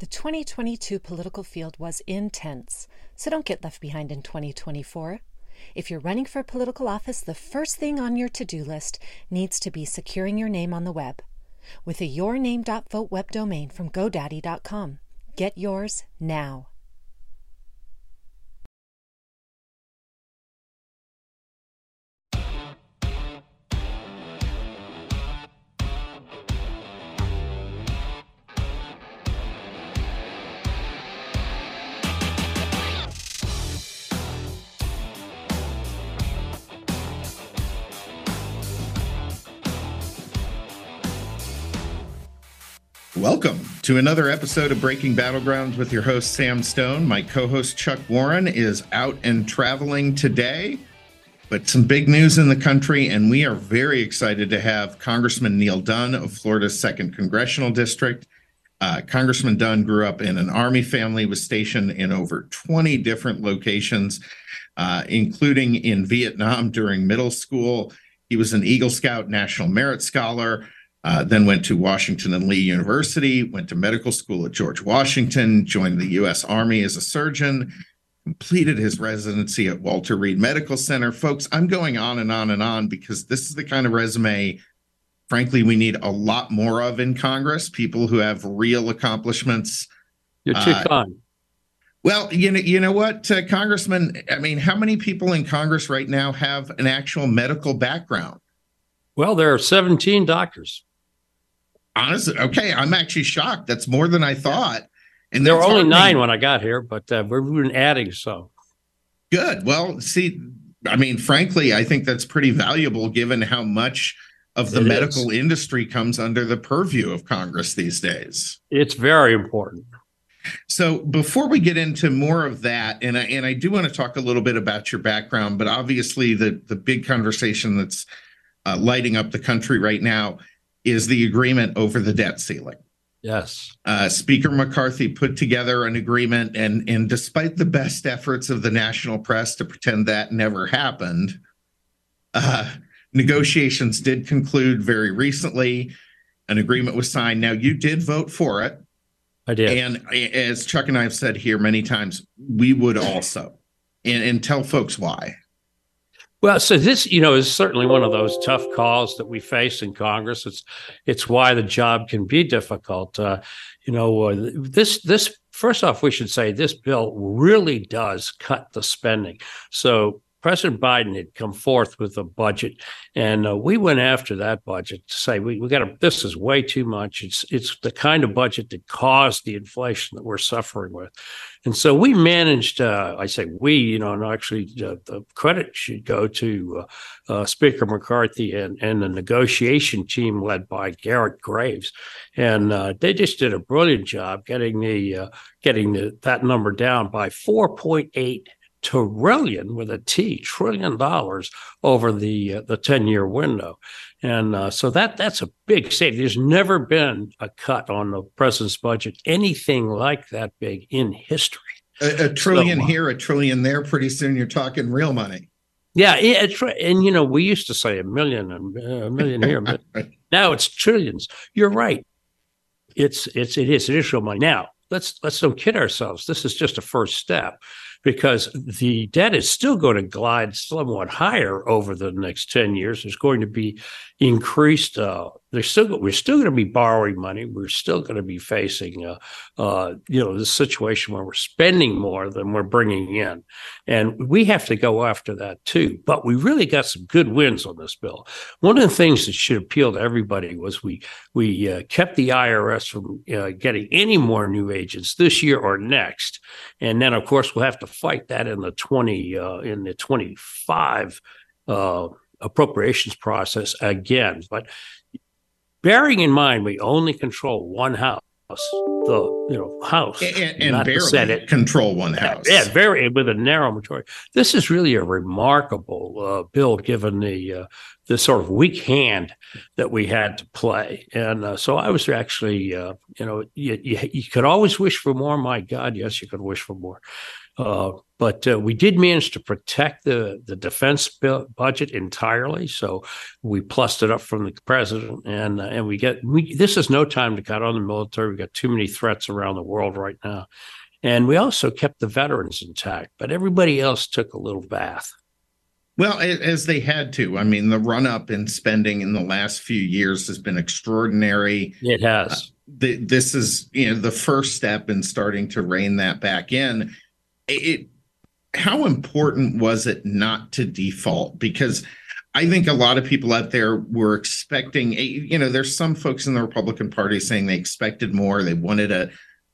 The 2022 political field was intense, so don't get left behind in 2024. If you're running for political office, the first thing on your to do list needs to be securing your name on the web with a yourname.vote web domain from GoDaddy.com. Get yours now. Welcome to another episode of Breaking Battlegrounds with your host, Sam Stone. My co host, Chuck Warren, is out and traveling today, but some big news in the country, and we are very excited to have Congressman Neal Dunn of Florida's 2nd Congressional District. Uh, Congressman Dunn grew up in an Army family, was stationed in over 20 different locations, uh, including in Vietnam during middle school. He was an Eagle Scout National Merit Scholar. Uh, then went to Washington and Lee University, went to medical school at George Washington, joined the U.S. Army as a surgeon, completed his residency at Walter Reed Medical Center. Folks, I'm going on and on and on because this is the kind of resume, frankly, we need a lot more of in Congress. People who have real accomplishments. You're too uh, kind. Well, you know, you know what, uh, Congressman. I mean, how many people in Congress right now have an actual medical background? Well, there are 17 doctors honestly, okay, I'm actually shocked. That's more than I thought. And there were only nine when I got here, but uh, we've been adding so. Good. Well, see, I mean, frankly, I think that's pretty valuable given how much of the it medical is. industry comes under the purview of Congress these days. It's very important. So before we get into more of that, and I, and I do want to talk a little bit about your background, but obviously the the big conversation that's uh, lighting up the country right now is the agreement over the debt ceiling. Yes. Uh, Speaker McCarthy put together an agreement, and, and despite the best efforts of the national press to pretend that never happened, uh, negotiations did conclude very recently. An agreement was signed. Now, you did vote for it. I did. And as Chuck and I have said here many times, we would also. And, and tell folks why. Well, so this, you know, is certainly one of those tough calls that we face in Congress. It's it's why the job can be difficult. Uh, you know, uh, this this first off, we should say this bill really does cut the spending. So President Biden had come forth with a budget, and uh, we went after that budget to say we, we got. This is way too much. It's it's the kind of budget that caused the inflation that we're suffering with, and so we managed. Uh, I say we, you know, and actually uh, the credit should go to uh, uh, Speaker McCarthy and and the negotiation team led by Garrett Graves, and they just did a brilliant job getting the getting the, that number down by four point eight trillion with a T, trillion dollars over the uh, the 10 year window. And uh, so that that's a big save. There's never been a cut on the president's budget, anything like that big in history. A, a trillion so, uh, here, a trillion there. Pretty soon you're talking real money. Yeah, it's and you know we used to say a million and uh, a million here, but now it's trillions. You're right. It's it's it is additional money. Now let's let's don't kid ourselves. This is just a first step because the debt is still going to glide somewhat higher over the next 10 years. There's going to be increased, uh, there's still, we're still going to be borrowing money. We're still going to be facing, uh, uh, you know, this situation where we're spending more than we're bringing in. And we have to go after that too. But we really got some good wins on this bill. One of the things that should appeal to everybody was we, we uh, kept the IRS from uh, getting any more new agents this year or next. And then, of course, we'll have to fight that in the 20 uh, in the 25 uh, appropriations process again. But bearing in mind, we only control one house. The you know house and, and barely Senate. control one house. Yeah, very with a narrow majority. This is really a remarkable uh, bill, given the uh, the sort of weak hand that we had to play. And uh, so I was actually, uh, you know, you, you, you, could always wish for more. My God, yes, you could wish for more. Uh, but uh, we did manage to protect the the defense budget entirely. So we plussed it up from the president, and uh, and we get we. This is no time to cut on the military. We got too many threats around the world right now, and we also kept the veterans intact. But everybody else took a little bath. Well, as they had to. I mean, the run up in spending in the last few years has been extraordinary. It has. Uh, the, this is you know the first step in starting to rein that back in. It how important was it not to default? Because I think a lot of people out there were expecting, a, you know, there's some folks in the Republican Party saying they expected more, they wanted a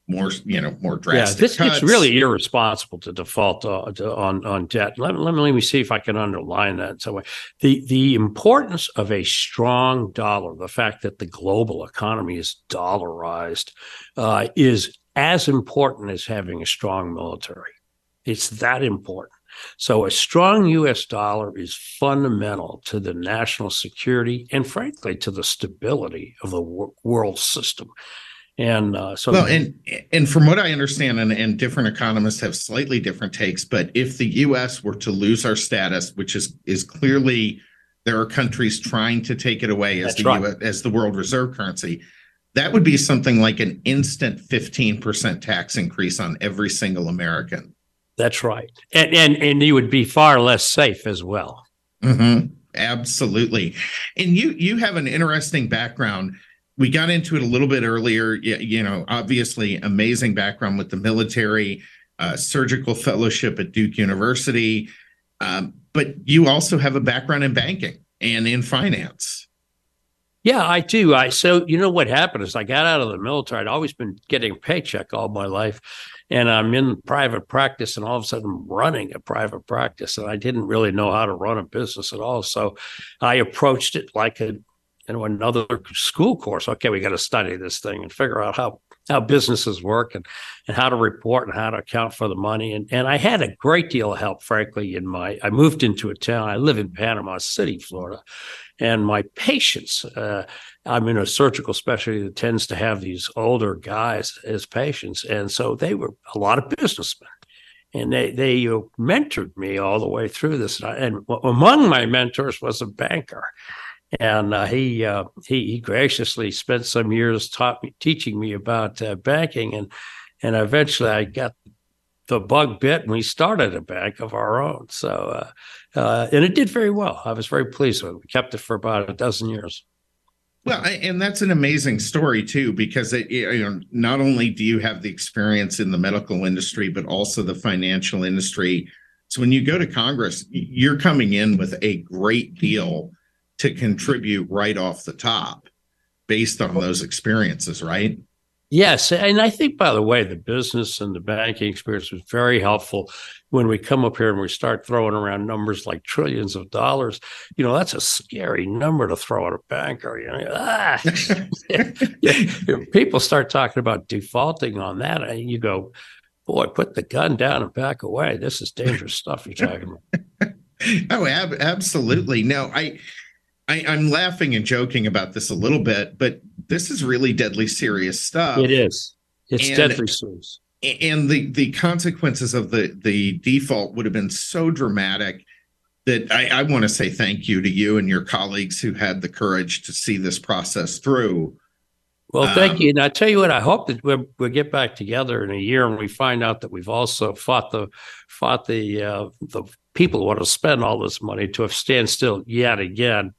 more, you know, more drastic. Yeah, this cuts. it's really irresponsible to default uh, to, on on debt. Let, let, me let me see if I can underline that in some way. The the importance of a strong dollar, the fact that the global economy is dollarized, uh, is as important as having a strong military. It's that important. So a strong US dollar is fundamental to the national security and frankly to the stability of the world system. And uh, so, well, and and from what I understand, and, and different economists have slightly different takes, but if the U.S. were to lose our status, which is is clearly there are countries trying to take it away as the right. US, as the world reserve currency, that would be something like an instant fifteen percent tax increase on every single American. That's right, and and and you would be far less safe as well. Mm-hmm. Absolutely, and you you have an interesting background. We got into it a little bit earlier. You, you know, obviously, amazing background with the military, uh, surgical fellowship at Duke University, um, but you also have a background in banking and in finance. Yeah, I do. I so you know what happened is I got out of the military. I'd always been getting a paycheck all my life, and I'm in private practice, and all of a sudden I'm running a private practice, and I didn't really know how to run a business at all. So I approached it like a you know another school course. Okay, we got to study this thing and figure out how how businesses work and and how to report and how to account for the money. And and I had a great deal of help, frankly. In my I moved into a town. I live in Panama City, Florida, and my patients. Uh, I'm in a surgical specialty that tends to have these older guys as patients, and so they were a lot of businessmen, and they they uh, mentored me all the way through this. And, I, and among my mentors was a banker, and uh, he, uh, he he graciously spent some years taught me, teaching me about uh, banking, and and eventually I got the bug bit, and we started a bank of our own. So, uh, uh, and it did very well. I was very pleased with it. We kept it for about a dozen years. Well, and that's an amazing story too, because it, you know not only do you have the experience in the medical industry, but also the financial industry. So when you go to Congress, you're coming in with a great deal to contribute right off the top, based on those experiences, right? Yes, and I think by the way, the business and the banking experience was very helpful when we come up here and we start throwing around numbers like trillions of dollars, you know, that's a scary number to throw at a banker. You know, ah. people start talking about defaulting on that, and you go, boy, put the gun down and back away. This is dangerous stuff you're talking about. oh, ab- absolutely. No, I, I, I'm laughing and joking about this a little bit, but this is really deadly serious stuff. It is. It's and, deadly serious and the the consequences of the the default would have been so dramatic that I, I want to say thank you to you and your colleagues who had the courage to see this process through. Well, thank um, you. And I tell you what, I hope that we'll, we'll, get back together in a year and we find out that we've also fought the fought the uh, the people who want to spend all this money to have stand still yet again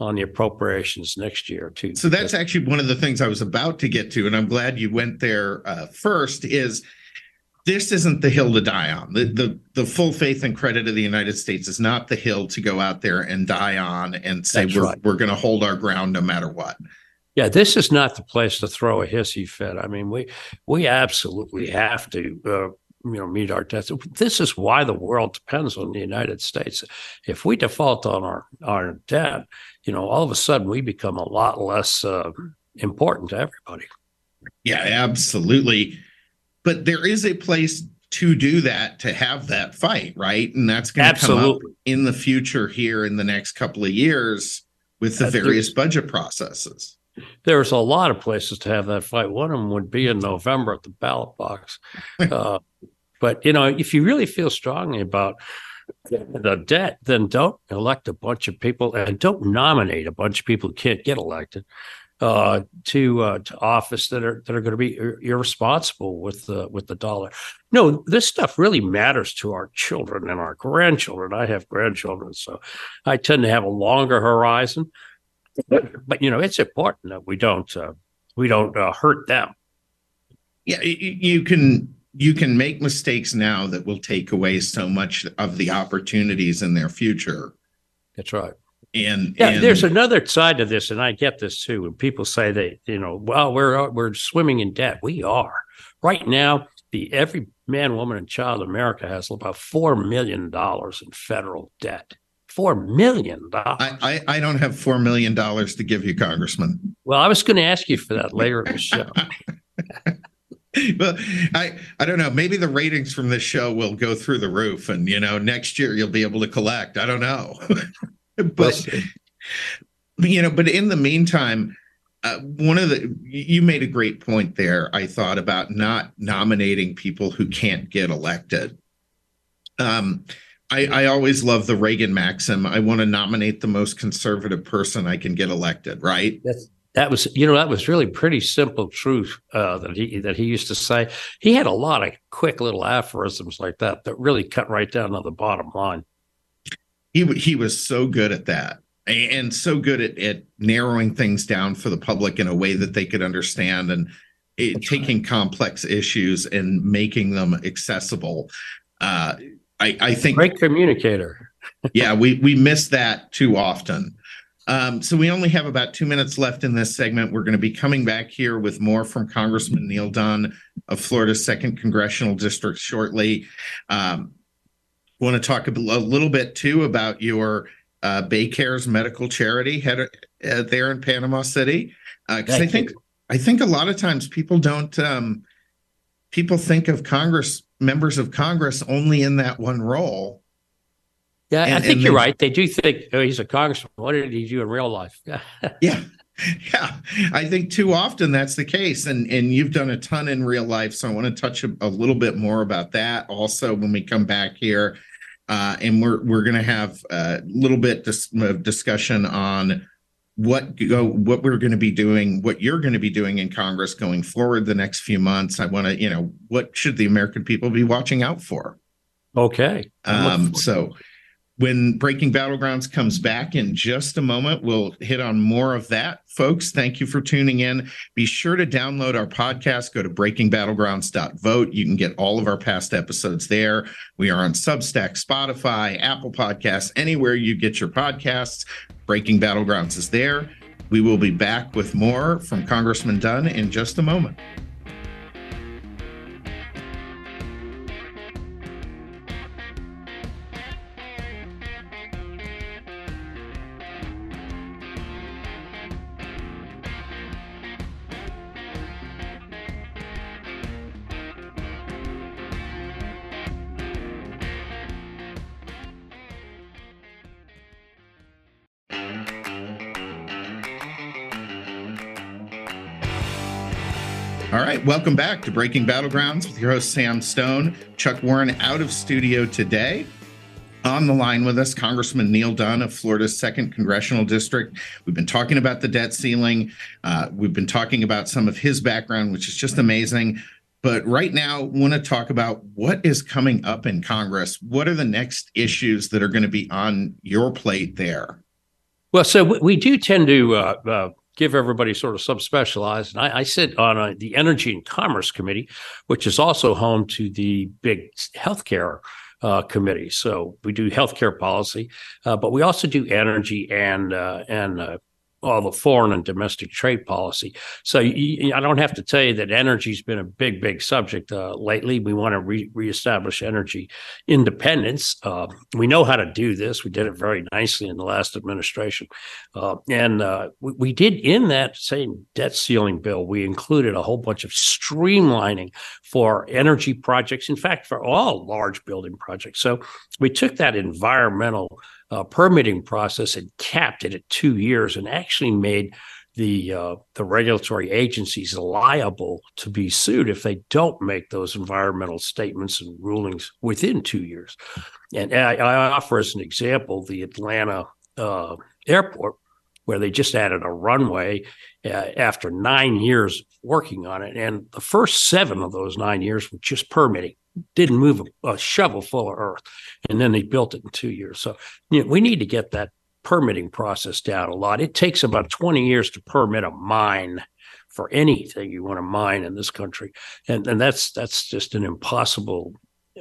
on the appropriations next year too. So that's actually one of the things I was about to get to, and I'm glad you went there uh, first. Is this isn't the hill to die on. The, the the full faith and credit of the United States is not the hill to go out there and die on and say that's we're right. we're going to hold our ground no matter what. Yeah, this is not the place to throw a hissy fit. I mean, we we absolutely have to uh, you know meet our debts. This is why the world depends on the United States. If we default on our our debt, you know, all of a sudden we become a lot less uh, important to everybody. Yeah, absolutely. But there is a place to do that to have that fight, right? And that's going to come up in the future here in the next couple of years with the various budget processes. There's a lot of places to have that fight. One of them would be in November at the ballot box. Uh, But you know, if you really feel strongly about the debt, then don't elect a bunch of people and don't nominate a bunch of people who can't get elected uh, to uh, to office that are that are going to be ir- irresponsible with the with the dollar. No, this stuff really matters to our children and our grandchildren. I have grandchildren, so I tend to have a longer horizon. But, but you know, it's important that we don't uh, we don't uh, hurt them. Yeah, you can you can make mistakes now that will take away so much of the opportunities in their future. That's right. And yeah, and, there's another side to this, and I get this too. When people say that, you know, well, we're we're swimming in debt. We are right now. The every man, woman, and child in America has about four million dollars in federal debt. Four million dollars. I, I I don't have four million dollars to give you, Congressman. Well, I was going to ask you for that later in the show. well, I I don't know. Maybe the ratings from this show will go through the roof, and you know, next year you'll be able to collect. I don't know, but you know, but in the meantime, uh, one of the you made a great point there. I thought about not nominating people who can't get elected. Um, I, I always love the Reagan maxim. I want to nominate the most conservative person I can get elected. Right. That's that was you know that was really pretty simple truth uh, that he that he used to say. He had a lot of quick little aphorisms like that that really cut right down to the bottom line. He he was so good at that and so good at, at narrowing things down for the public in a way that they could understand and it, taking right. complex issues and making them accessible. Uh, I, I think great communicator. yeah, we we miss that too often. Um, so we only have about two minutes left in this segment. We're going to be coming back here with more from Congressman Neal Dunn of Florida's second congressional district shortly. Um, want to talk a, little bit too about your uh, BayCares medical charity head uh, there in Panama City because uh, I think you. I think a lot of times people don't um, people think of Congress members of Congress only in that one role yeah, and, I think you're they, right. They do think oh, he's a congressman. What did he do in real life? yeah, yeah. I think too often that's the case, and and you've done a ton in real life. So I want to touch a, a little bit more about that also when we come back here, uh, and we're we're going to have a little bit dis- of discussion on what go what we're going to be doing what you're going to be doing in congress going forward the next few months i want to you know what should the american people be watching out for okay um so when Breaking Battlegrounds comes back in just a moment, we'll hit on more of that. Folks, thank you for tuning in. Be sure to download our podcast. Go to breakingbattlegrounds.vote. You can get all of our past episodes there. We are on Substack, Spotify, Apple Podcasts, anywhere you get your podcasts. Breaking Battlegrounds is there. We will be back with more from Congressman Dunn in just a moment. Welcome back to Breaking Battlegrounds with your host, Sam Stone. Chuck Warren out of studio today. On the line with us, Congressman Neal Dunn of Florida's second congressional district. We've been talking about the debt ceiling. Uh, we've been talking about some of his background, which is just amazing. But right now, want to talk about what is coming up in Congress. What are the next issues that are going to be on your plate there? Well, so we do tend to uh, uh, give everybody sort of subspecialized. And I, I sit on a, the Energy and Commerce Committee, which is also home to the big healthcare uh, committee. So we do healthcare policy, uh, but we also do energy and uh, and uh, all the foreign and domestic trade policy. So you, I don't have to tell you that energy's been a big, big subject uh, lately. We want to re- reestablish energy independence. Uh, we know how to do this. We did it very nicely in the last administration, uh, and uh, we, we, did in that same debt ceiling bill. We included a whole bunch of streamlining for energy projects. In fact, for all large building projects. So we took that environmental uh, permitting process and capped it at two years and actually made the uh, the regulatory agencies liable to be sued if they don't make those environmental statements and rulings within two years. And I, I offer as an example the Atlanta uh, airport, where they just added a runway uh, after nine years working on it, and the first seven of those nine years were just permitting. Didn't move a, a shovel full of earth, and then they built it in two years. So you know, we need to get that permitting process down a lot. It takes about 20 years to permit a mine for anything you want to mine in this country. And and that's that's just an impossible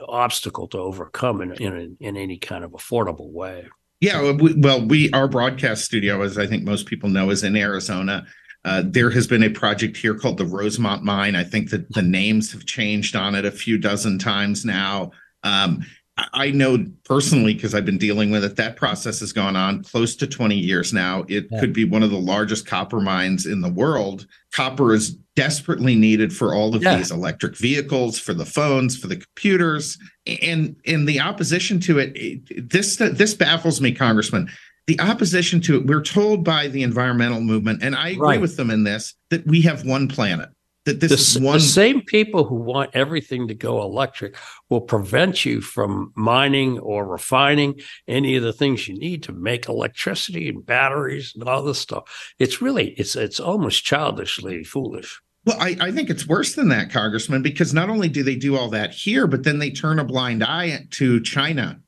obstacle to overcome in in, in any kind of affordable way. Yeah, we, well, we our broadcast studio, as I think most people know, is in Arizona. Uh, there has been a project here called the Rosemont Mine. I think that the names have changed on it a few dozen times now. Um, I know personally because I've been dealing with it. That process has gone on close to 20 years now. It yeah. could be one of the largest copper mines in the world. Copper is desperately needed for all of yeah. these electric vehicles, for the phones, for the computers, and in the opposition to it, it this this baffles me, Congressman. The opposition to it, we're told by the environmental movement, and I agree right. with them in this, that we have one planet that this the, is one the same people who want everything to go electric will prevent you from mining or refining any of the things you need to make electricity and batteries and all this stuff it's really it's it's almost childishly foolish well, I, I think it's worse than that, Congressman, because not only do they do all that here, but then they turn a blind eye to China,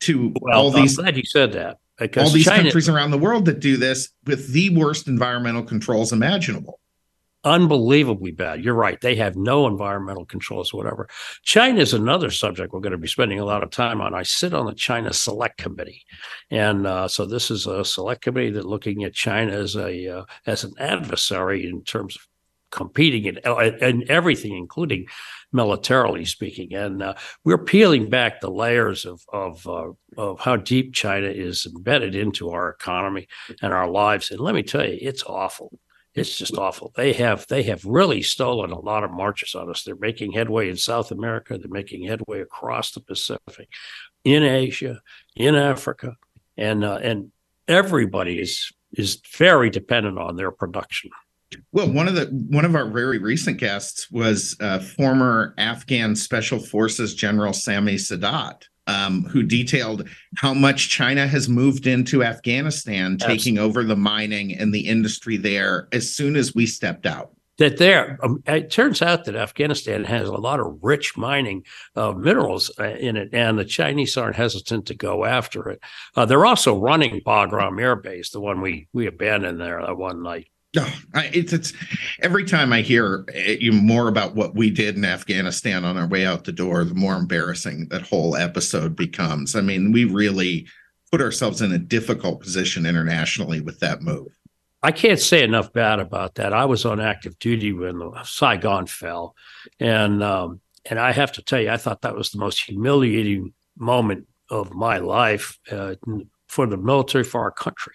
to well, all I'm these. glad you said that. Because all these China, countries around the world that do this with the worst environmental controls imaginable unbelievably bad. You're right. They have no environmental controls, whatever. China is another subject we're going to be spending a lot of time on. I sit on the China Select Committee, and uh, so this is a select committee that looking at China as a uh, as an adversary in terms of competing in, in everything, including militarily speaking. And uh, we're peeling back the layers of of uh, of how deep China is embedded into our economy and our lives. And let me tell you, it's awful it's just awful. They have they have really stolen a lot of marches on us. They're making headway in South America. They're making headway across the Pacific, in Asia, in Africa, and uh, and everybody is is very dependent on their production. Well, one of the one of our very recent guests was uh, former Afghan Special Forces General Sami Sadat, um, who detailed how much China has moved into Afghanistan, Absolutely. taking over the mining and the industry there as soon as we stepped out. That there, um, it turns out that Afghanistan has a lot of rich mining uh, minerals uh, in it, and the Chinese aren't hesitant to go after it. Uh, they're also running Bagram Air Base, the one we we abandoned there that one night. Oh, it's it's every time I hear eh, you more about what we did in Afghanistan on our way out the door, the more embarrassing that whole episode becomes. I mean, we really put ourselves in a difficult position internationally with that move. I can't say enough bad about that. I was on active duty when Saigon fell, and um, and I have to tell you, I thought that was the most humiliating moment of my life uh, for the military, for our country.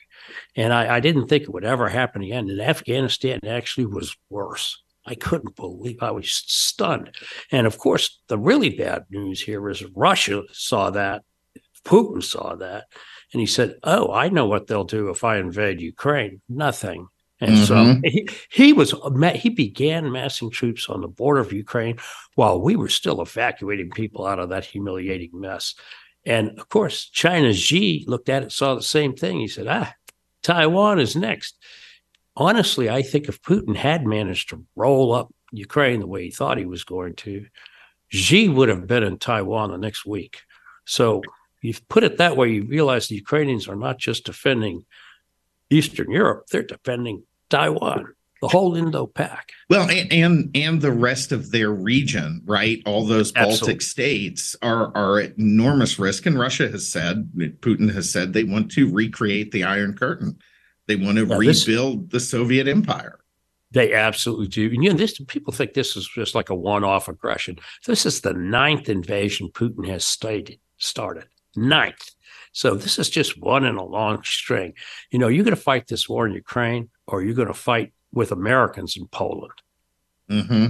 And I, I didn't think it would ever happen again. In Afghanistan, actually was worse. I couldn't believe I was stunned. And of course, the really bad news here is Russia saw that, Putin saw that, and he said, "Oh, I know what they'll do if I invade Ukraine. Nothing." And mm-hmm. so he, he was he began massing troops on the border of Ukraine while we were still evacuating people out of that humiliating mess. And of course, China's Xi looked at it, saw the same thing. He said, "Ah, Taiwan is next. Honestly, I think if Putin had managed to roll up Ukraine the way he thought he was going to, Xi would have been in Taiwan the next week. So you put it that way, you realize the Ukrainians are not just defending Eastern Europe, they're defending Taiwan the whole Indo-Pac. Well, and, and, and the rest of their region, right? All those Baltic Absolutely. states are are at enormous risk, and Russia has said, Putin has said, they want to recreate the Iron Curtain. They want to now rebuild this, the Soviet Empire. They absolutely do. And you know, this people think this is just like a one-off aggression. This is the ninth invasion Putin has stated started. Ninth. So this is just one in a long string. You know, you're going to fight this war in Ukraine, or you're going to fight with Americans in Poland. Mm-hmm.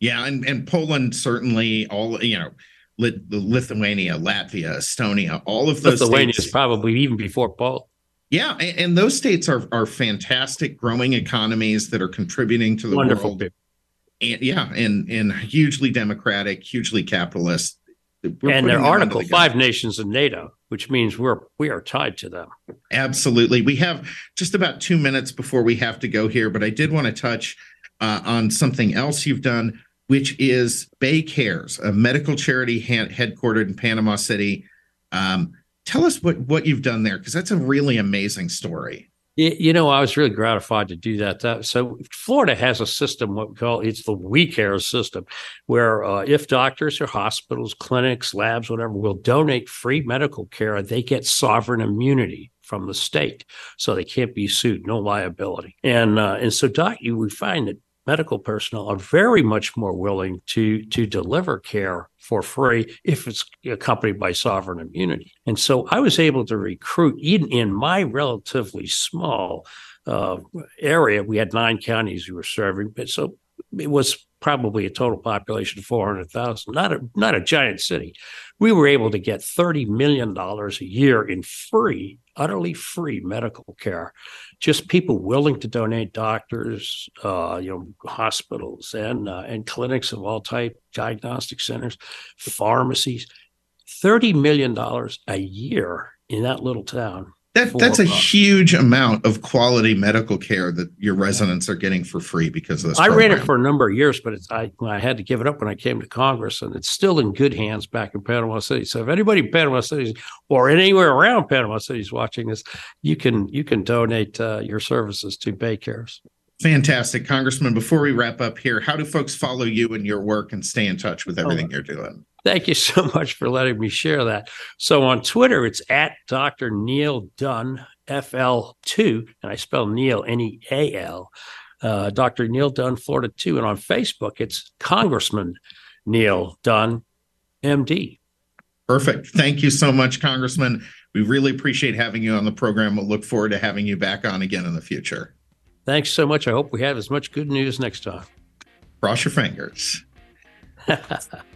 Yeah, and and Poland certainly all you know, Lithuania, Latvia, Estonia, all of those. Lithuania states, is probably even before Poland. Yeah, and those states are are fantastic, growing economies that are contributing to the Wonderful world. people. And, yeah, and and hugely democratic, hugely capitalist. We're and they're Article the. Five nations in NATO, which means we're we are tied to them. Absolutely. We have just about two minutes before we have to go here, but I did want to touch uh, on something else you've done, which is Bay Cares, a medical charity ha- headquartered in Panama City. Um, tell us what what you've done there, because that's a really amazing story. You, know, I was really gratified to do that. that. So Florida has a system, what we call it's the We Care system, where uh, if doctors or hospitals, clinics, labs, whatever, will donate free medical care, they get sovereign immunity from the state, so they can't be sued, no liability. And uh, and so, doc, you would find that medical personnel are very much more willing to to deliver care for free if it's accompanied by sovereign immunity. And so I was able to recruit in in my relatively small uh, area. We had nine counties we were serving, but so it was probably a total population of 400,000, not a not a giant city. We were able to get 30 million dollars a year in free, utterly free medical care. Just people willing to donate doctors, uh, you know, hospitals and uh, and clinics of all type, diagnostic centers, pharmacies. 30 million dollars a year in that little town That that's a profit. huge amount of quality medical care that your residents are getting for free because of this. I ran it for a number of years, but it's, I I had to give it up when I came to Congress, and it's still in good hands back in Panama City. So if anybody in Panama City or anywhere around Panama City is watching this, you can you can donate uh, your services to Bay Cares. Fantastic, Congressman. Before we wrap up here, how do folks follow you and your work and stay in touch with everything you're doing? Thank you so much for letting me share that. So on Twitter, it's at Dr. Neal Dunn, FL2, and I spell Neal, N E A L, uh, Dr. Neal Dunn, Florida 2. And on Facebook, it's Congressman Neal Dunn, MD. Perfect. Thank you so much, Congressman. We really appreciate having you on the program. We'll look forward to having you back on again in the future. Thanks so much. I hope we have as much good news next time. Cross your fingers.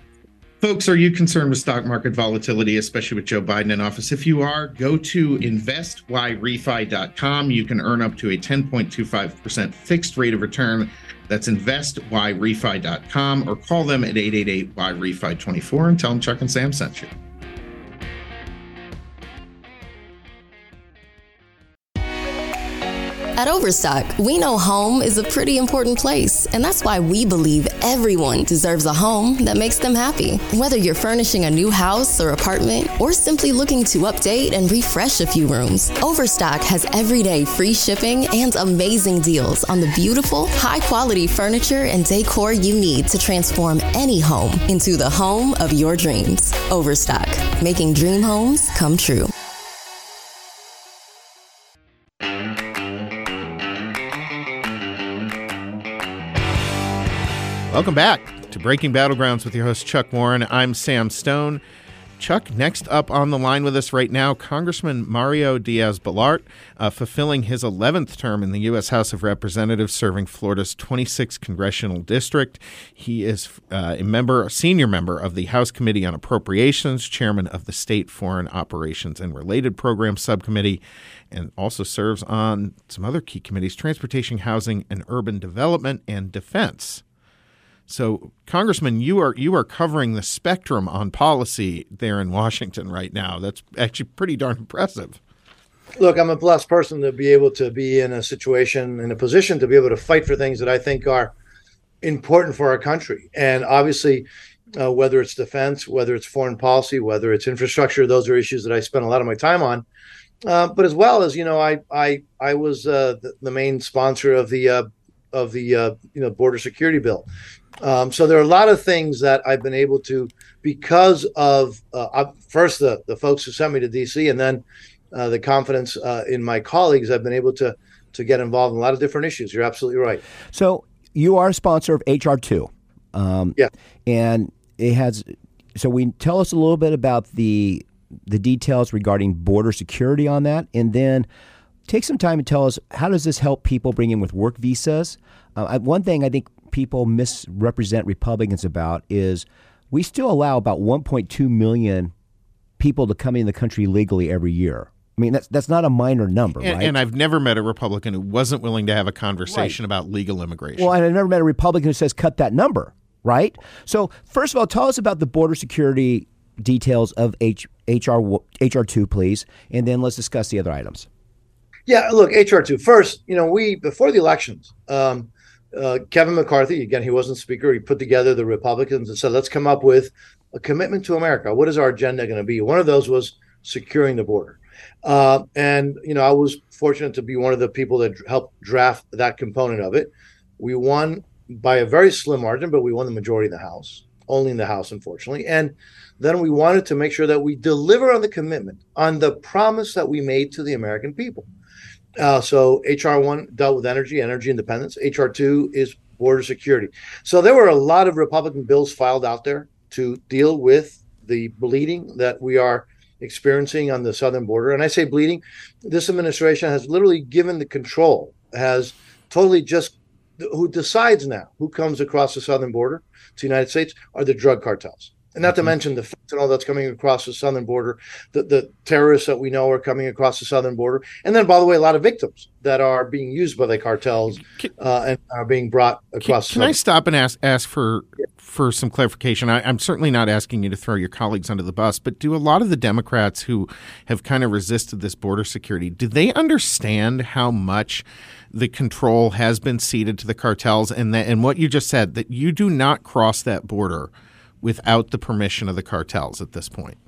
Folks, are you concerned with stock market volatility, especially with Joe Biden in office? If you are, go to investyrefy.com. You can earn up to a 10.25% fixed rate of return. That's investyrefy.com or call them at 888 YREFI 24 and tell them Chuck and Sam sent you. At Overstock, we know home is a pretty important place, and that's why we believe everyone deserves a home that makes them happy. Whether you're furnishing a new house or apartment, or simply looking to update and refresh a few rooms, Overstock has everyday free shipping and amazing deals on the beautiful, high quality furniture and decor you need to transform any home into the home of your dreams. Overstock, making dream homes come true. Welcome back to Breaking Battlegrounds with your host, Chuck Warren. I'm Sam Stone. Chuck, next up on the line with us right now, Congressman Mario Diaz Balart, uh, fulfilling his 11th term in the U.S. House of Representatives, serving Florida's 26th congressional district. He is uh, a member, a senior member of the House Committee on Appropriations, chairman of the State Foreign Operations and Related Programs Subcommittee, and also serves on some other key committees transportation, housing, and urban development, and defense. So, Congressman, you are you are covering the spectrum on policy there in Washington right now. That's actually pretty darn impressive. Look, I'm a blessed person to be able to be in a situation, in a position to be able to fight for things that I think are important for our country. And obviously, uh, whether it's defense, whether it's foreign policy, whether it's infrastructure, those are issues that I spend a lot of my time on. Uh, but as well as you know, I I I was uh, the, the main sponsor of the uh, of the uh, you know border security bill. Um, so there are a lot of things that I've been able to, because of uh, first the the folks who sent me to DC, and then uh, the confidence uh, in my colleagues, I've been able to to get involved in a lot of different issues. You're absolutely right. So you are a sponsor of HR two, um, Yeah. and it has. So we tell us a little bit about the the details regarding border security on that, and then take some time and tell us how does this help people bring in with work visas. Uh, one thing I think people misrepresent Republicans about is we still allow about 1.2 million people to come in the country legally every year. I mean, that's that's not a minor number, and, right? and I've never met a Republican who wasn't willing to have a conversation right. about legal immigration. Well, and I've never met a Republican who says cut that number, right? So, first of all, tell us about the border security details of H, HR HR two, please, and then let's discuss the other items. Yeah, look, HR two. First, you know, we before the elections, um, uh, Kevin McCarthy, again, he wasn't speaker. He put together the Republicans and said, let's come up with a commitment to America. What is our agenda going to be? One of those was securing the border. Uh, and, you know, I was fortunate to be one of the people that helped draft that component of it. We won by a very slim margin, but we won the majority in the House, only in the House, unfortunately. And then we wanted to make sure that we deliver on the commitment, on the promise that we made to the American people. Uh, so HR one dealt with energy, energy independence. HR two is border security. So there were a lot of Republican bills filed out there to deal with the bleeding that we are experiencing on the southern border. And I say bleeding, this administration has literally given the control, has totally just who decides now who comes across the southern border to the United States are the drug cartels. And not to mm-hmm. mention the fentanyl that's coming across the southern border, the, the terrorists that we know are coming across the southern border, and then, by the way, a lot of victims that are being used by the cartels uh, and are being brought across. Can, can I stop and ask ask for for some clarification? I, I'm certainly not asking you to throw your colleagues under the bus, but do a lot of the Democrats who have kind of resisted this border security do they understand how much? the control has been ceded to the cartels and that and what you just said that you do not cross that border without the permission of the cartels at this point.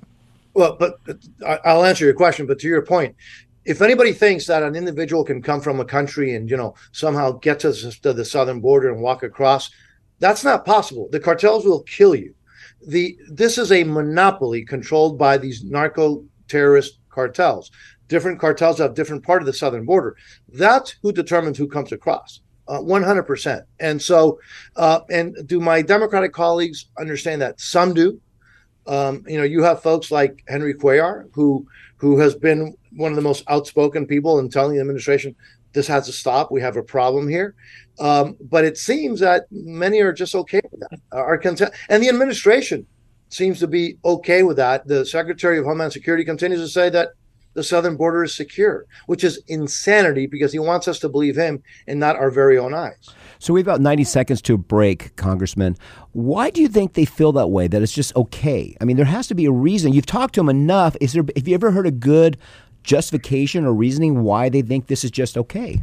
Well, but uh, I'll answer your question. But to your point, if anybody thinks that an individual can come from a country and you know somehow get to the southern border and walk across, that's not possible. The cartels will kill you. The this is a monopoly controlled by these narco terrorist cartels. Different cartels have different part of the southern border. That's who determines who comes across. Uh, 100%. And so, uh, and do my Democratic colleagues understand that? Some do. Um, you know, you have folks like Henry Cuellar, who who has been one of the most outspoken people in telling the administration this has to stop. We have a problem here. Um, but it seems that many are just okay with that. Are content, and the administration seems to be okay with that. The Secretary of Homeland Security continues to say that the southern border is secure, which is insanity because he wants us to believe him and not our very own eyes. So we have about 90 seconds to break, Congressman. Why do you think they feel that way, that it's just okay? I mean, there has to be a reason. You've talked to them enough. Is there, have you ever heard a good justification or reasoning why they think this is just okay?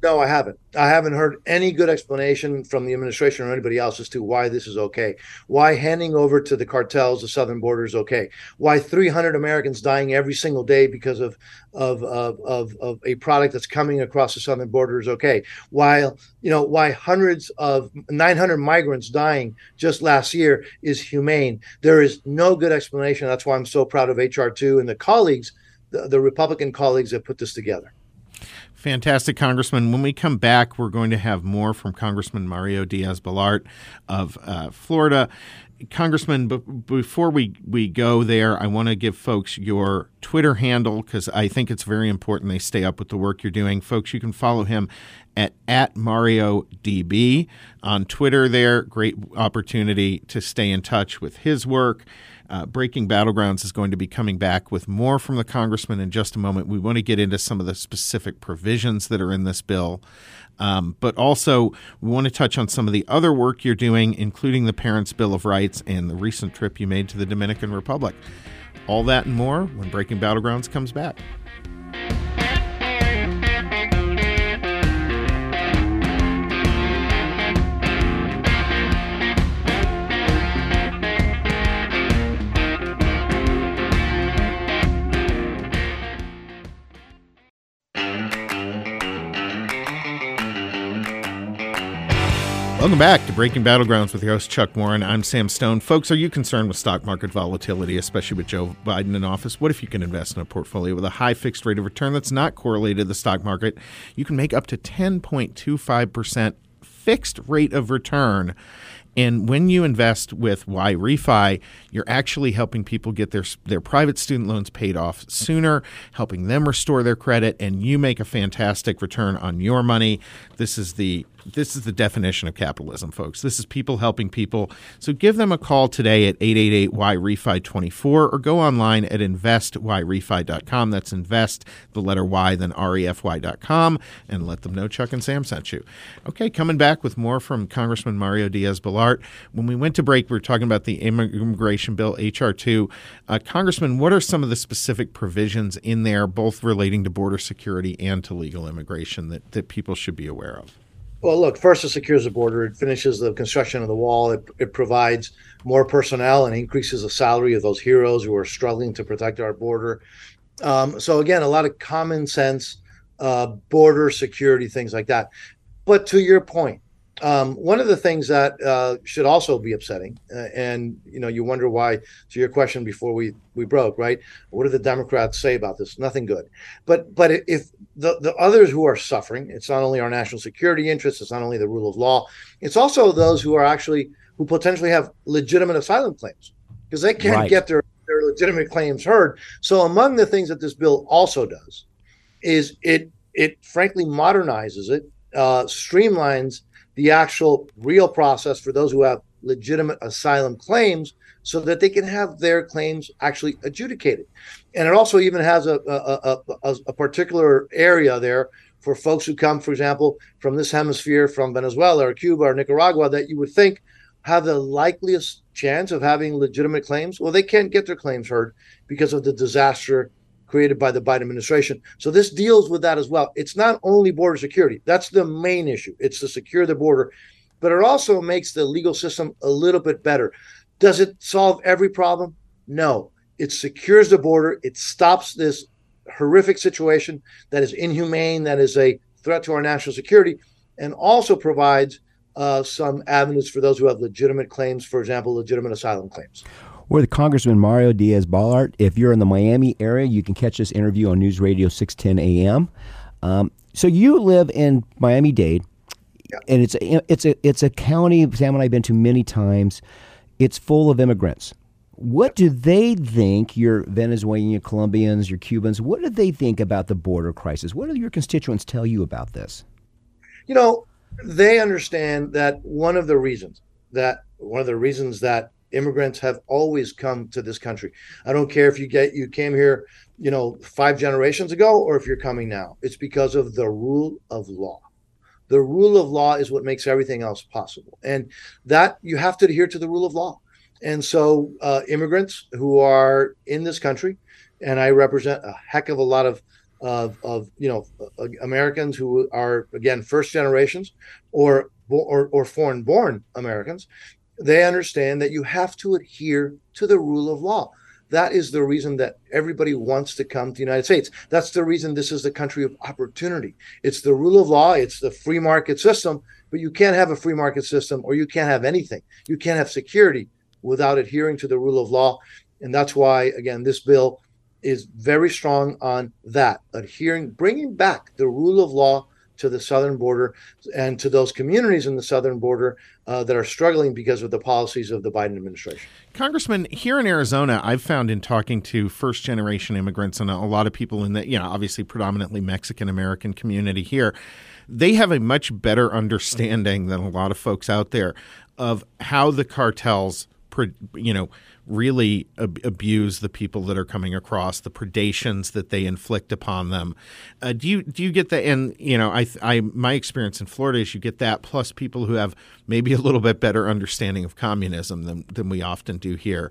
No, I haven't. I haven't heard any good explanation from the administration or anybody else as to why this is okay. Why handing over to the cartels the southern border is okay. Why 300 Americans dying every single day because of of of of, of a product that's coming across the southern border is okay. While you know why hundreds of 900 migrants dying just last year is humane. There is no good explanation. That's why I'm so proud of HR two and the colleagues, the, the Republican colleagues that put this together. Fantastic, Congressman. When we come back, we're going to have more from Congressman Mario Diaz Balart of uh, Florida. Congressman, b- before we, we go there, I want to give folks your Twitter handle because I think it's very important they stay up with the work you're doing. Folks, you can follow him at, at MarioDB on Twitter there. Great opportunity to stay in touch with his work. Uh, Breaking Battlegrounds is going to be coming back with more from the congressman in just a moment. We want to get into some of the specific provisions that are in this bill. Um, but also, we want to touch on some of the other work you're doing, including the Parents' Bill of Rights and the recent trip you made to the Dominican Republic. All that and more when Breaking Battlegrounds comes back. Welcome back to Breaking Battlegrounds with your host, Chuck Warren. I'm Sam Stone. Folks, are you concerned with stock market volatility, especially with Joe Biden in office? What if you can invest in a portfolio with a high fixed rate of return that's not correlated to the stock market? You can make up to 10.25% fixed rate of return. And when you invest with YRefy, you're actually helping people get their their private student loans paid off sooner, helping them restore their credit, and you make a fantastic return on your money. This is the this is the definition of capitalism, folks. This is people helping people. So give them a call today at 888 Y Refi 24 or go online at investyrefy.com. That's invest, the letter Y, then refy.com, and let them know Chuck and Sam sent you. Okay, coming back with more from Congressman Mario Diaz Balart. When we went to break, we were talking about the immigration bill, H.R. 2. Uh, Congressman, what are some of the specific provisions in there, both relating to border security and to legal immigration, that, that people should be aware of? Well, look, first it secures the border. It finishes the construction of the wall. It, it provides more personnel and increases the salary of those heroes who are struggling to protect our border. Um, so, again, a lot of common sense uh, border security, things like that. But to your point, um, one of the things that uh, should also be upsetting, uh, and you know, you wonder why. To your question before we we broke, right? What do the Democrats say about this? Nothing good. But but if the the others who are suffering, it's not only our national security interests, it's not only the rule of law, it's also those who are actually who potentially have legitimate asylum claims because they can't right. get their their legitimate claims heard. So among the things that this bill also does is it it frankly modernizes it, uh, streamlines the actual real process for those who have legitimate asylum claims so that they can have their claims actually adjudicated. And it also even has a, a, a, a, particular area there for folks who come, for example, from this hemisphere, from Venezuela or Cuba or Nicaragua, that you would think have the likeliest chance of having legitimate claims. Well, they can't get their claims heard because of the disaster created by the Biden administration. So this deals with that as well. It's not only border security, that's the main issue. It's to secure the border, but it also makes the legal system a little bit better. Does it solve every problem? No. It secures the border, it stops this horrific situation that is inhumane, that is a threat to our national security, and also provides uh, some avenues for those who have legitimate claims, for example, legitimate asylum claims. We're the Congressman Mario Diaz Balart. If you're in the Miami area, you can catch this interview on News Radio 610 AM. Um, so you live in Miami Dade, yeah. and it's a, it's a it's a county Sam and I've been to many times. It's full of immigrants. What do they think, your Venezuelan, your Colombians, your Cubans, what do they think about the border crisis? What do your constituents tell you about this? You know, they understand that one of the reasons that one of the reasons that immigrants have always come to this country. I don't care if you get you came here, you know, five generations ago or if you're coming now. It's because of the rule of law. The rule of law is what makes everything else possible. And that you have to adhere to the rule of law. And so uh, immigrants who are in this country, and I represent a heck of a lot of of, of you know uh, Americans who are again first generations or or, or foreign born Americans they understand that you have to adhere to the rule of law. That is the reason that everybody wants to come to the United States. That's the reason this is the country of opportunity. It's the rule of law, it's the free market system, but you can't have a free market system or you can't have anything. You can't have security without adhering to the rule of law. And that's why, again, this bill is very strong on that, adhering, bringing back the rule of law to the southern border and to those communities in the southern border uh, that are struggling because of the policies of the Biden administration. Congressman, here in Arizona, I've found in talking to first generation immigrants and a lot of people in the, you know, obviously predominantly Mexican American community here, they have a much better understanding than a lot of folks out there of how the cartels, you know, really ab- abuse the people that are coming across, the predations that they inflict upon them. Uh, do you do you get that? And you know, I, I my experience in Florida is you get that plus people who have maybe a little bit better understanding of communism than than we often do here.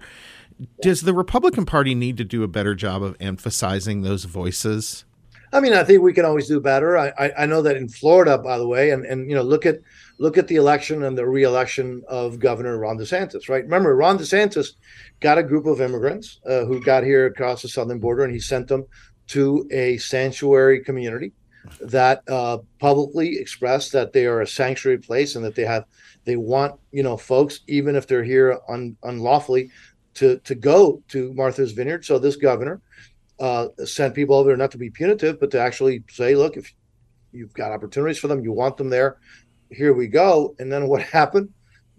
Does the Republican Party need to do a better job of emphasizing those voices? I mean, I think we can always do better. I, I, I know that in Florida, by the way, and, and you know, look at look at the election and the reelection of Governor Ron DeSantis. Right? Remember, Ron DeSantis got a group of immigrants uh, who got here across the southern border, and he sent them to a sanctuary community that uh, publicly expressed that they are a sanctuary place and that they have they want you know folks even if they're here un, unlawfully to to go to Martha's Vineyard. So this governor uh, sent people over there not to be punitive, but to actually say, look, if you've got opportunities for them, you want them there, here we go. And then what happened?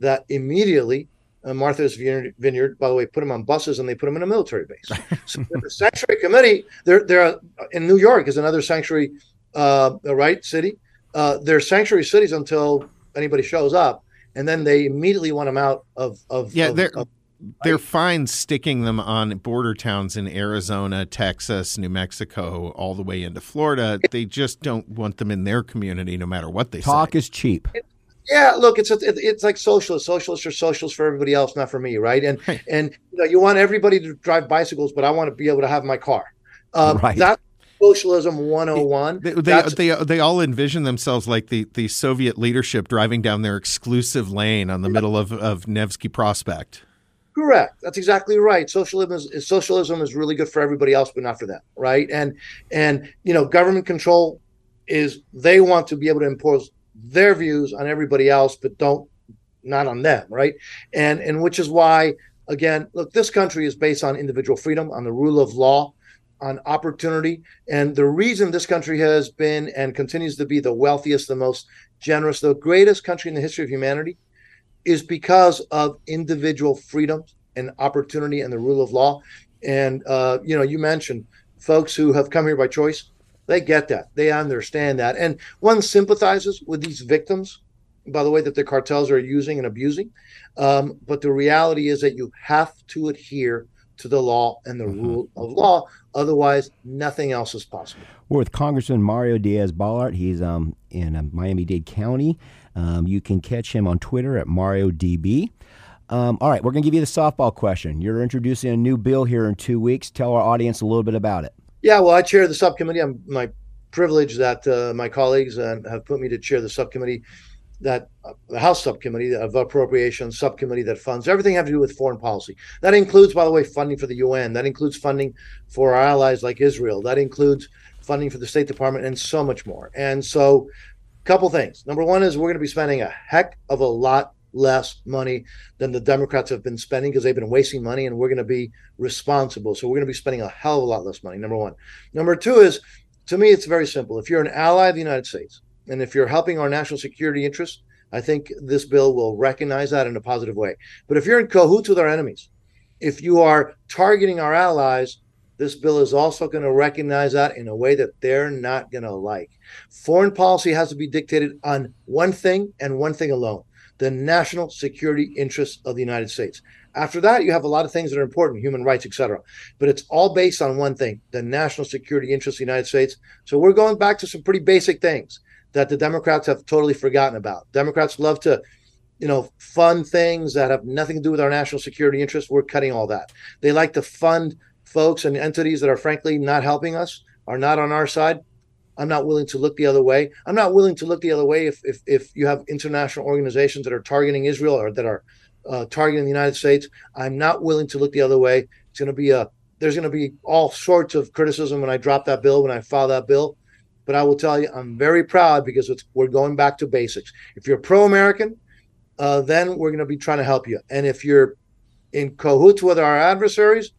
That immediately uh, Martha's Vineyard, by the way, put them on buses and they put them in a military base. so the sanctuary committee, they're, they're in New York is another sanctuary, uh, right city. Uh, they're sanctuary cities until anybody shows up, and then they immediately want them out of of yeah. Of, they're of, they're fine sticking them on border towns in Arizona, Texas, New Mexico, all the way into Florida. They just don't want them in their community, no matter what they say. Talk say. is cheap. yeah, look, it's a, it's like socialists. Socialists are socialists for everybody else, not for me, right? And Right. and you know, you want everybody to drive bicycles, but I want to be able to have my car. Um, Right. That's socialism 101. They, they, they, they all envision themselves like the, the Soviet leadership driving down their exclusive lane on the middle of, of Nevsky Prospect. Correct. That's exactly right. Socialism is, is socialism is really good for everybody else, but not for them, right? And and you know, government control is they want to be able to impose their views on everybody else, but don't not on them, right? And and which is why, again, look, this country is based on individual freedom, on the rule of law, on opportunity, and the reason this country has been and continues to be the wealthiest, the most generous, the greatest country in the history of humanity is because of individual freedoms and opportunity and the rule of law. And uh, you know, you mentioned folks who have come here by choice. They get that. They understand that. And one sympathizes with these victims, by the way, that the cartels are using and abusing. Um, but the reality is that you have to adhere to the law and the rule of law. Otherwise, nothing else is possible. We're with Congressman Mario Diaz Balart. He's um, in uh, Miami Dade County. Um, you can catch him on Twitter at MarioDB. Um, all right, we're going to give you the softball question. You're introducing a new bill here in two weeks. Tell our audience a little bit about it. Yeah, well, I chair the subcommittee. I'm my privilege that uh, my colleagues uh, have put me to chair the subcommittee that uh, the House subcommittee of appropriations subcommittee that funds everything have to do with foreign policy. That includes, by the way, funding for the UN. That includes funding for our allies like Israel. That includes funding for the State Department and so much more. And so, couple things. Number one is we're going to be spending a heck of a lot less money than the Democrats have been spending because they've been wasting money, and we're going to be responsible. So we're going to be spending a hell of a lot less money. Number one. Number two is, to me, it's very simple. If you're an ally of the United States, and if you're helping our national security interests, I think this bill will recognize that in a positive way. But if you're in cahoots with our enemies, if you are targeting our allies, this bill is also going to recognize that in a way that they're not going to like. Foreign policy has to be dictated on one thing and one thing alone the national security interests of the United States. After that, you have a lot of things that are important, human rights, etc. But it's all based on one thing the national security interests of the United States. So we're going back to some pretty basic things that the Democrats have totally forgotten about. Democrats love to, you know, fund things that have nothing to do with our national security interests. We're cutting all that. They like to fund folks and entities that are frankly not helping us, are not on our side. I'm not willing to look the other way. I'm not willing to look the other way if if, if you have international organizations that are targeting Israel or that are uh, targeting the United States. I'm not willing to look the other way. It's going to be a there's going to be all sorts of criticism when I drop that bill when I file that bill. But I will tell you, I'm very proud because we're going back to basics. If you're pro-American, uh, then we're going to be trying to help you. And if you're in cahoots with our adversaries,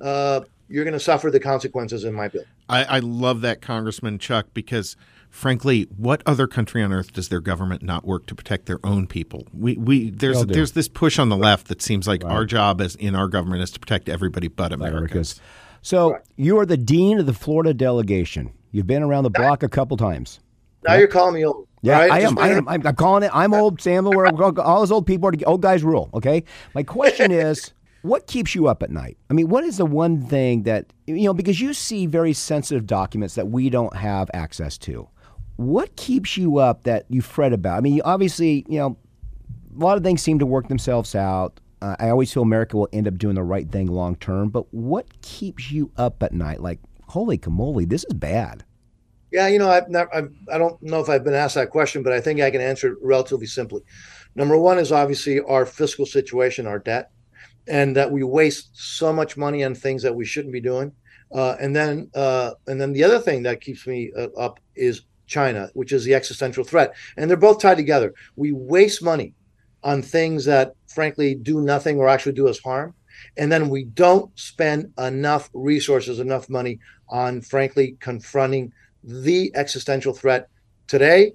uh, you're going to suffer the consequences in my bill. I, I love that, Congressman Chuck, because frankly, what other country on earth does their government not work to protect their own people? We, we there's They'll there's this push on the left that seems like our job as in our government is to protect everybody but Americans. So you are the dean of the Florida delegation. You've been around the block a couple times. Now you're calling me old. Yeah, all right? I am. I am. I'm, I'm calling it. I'm old, Sam. We're, we're- all those old people are old guys rule. Okay. My question is, what keeps you up at night? I mean, what is the one thing that you know? Because you see very sensitive documents that we don't have access to. What keeps you up that you fret about? I mean, obviously, you know, a lot of things seem to work themselves out. Uh, I always feel America will end up doing the right thing long term. But what keeps you up at night? Like, holy camoli, this is bad. Yeah, you know, I've I've, I don't know if I've been asked that question, but I think I can answer it relatively simply. Number one is obviously our fiscal situation, our debt, and that we waste so much money on things that we shouldn't be doing. Uh, and then, uh, and then the other thing that keeps me uh, up is China, which is the existential threat, and they're both tied together. We waste money on things that, frankly, do nothing or actually do us harm, and then we don't spend enough resources, enough money on, frankly, confronting the existential threat today,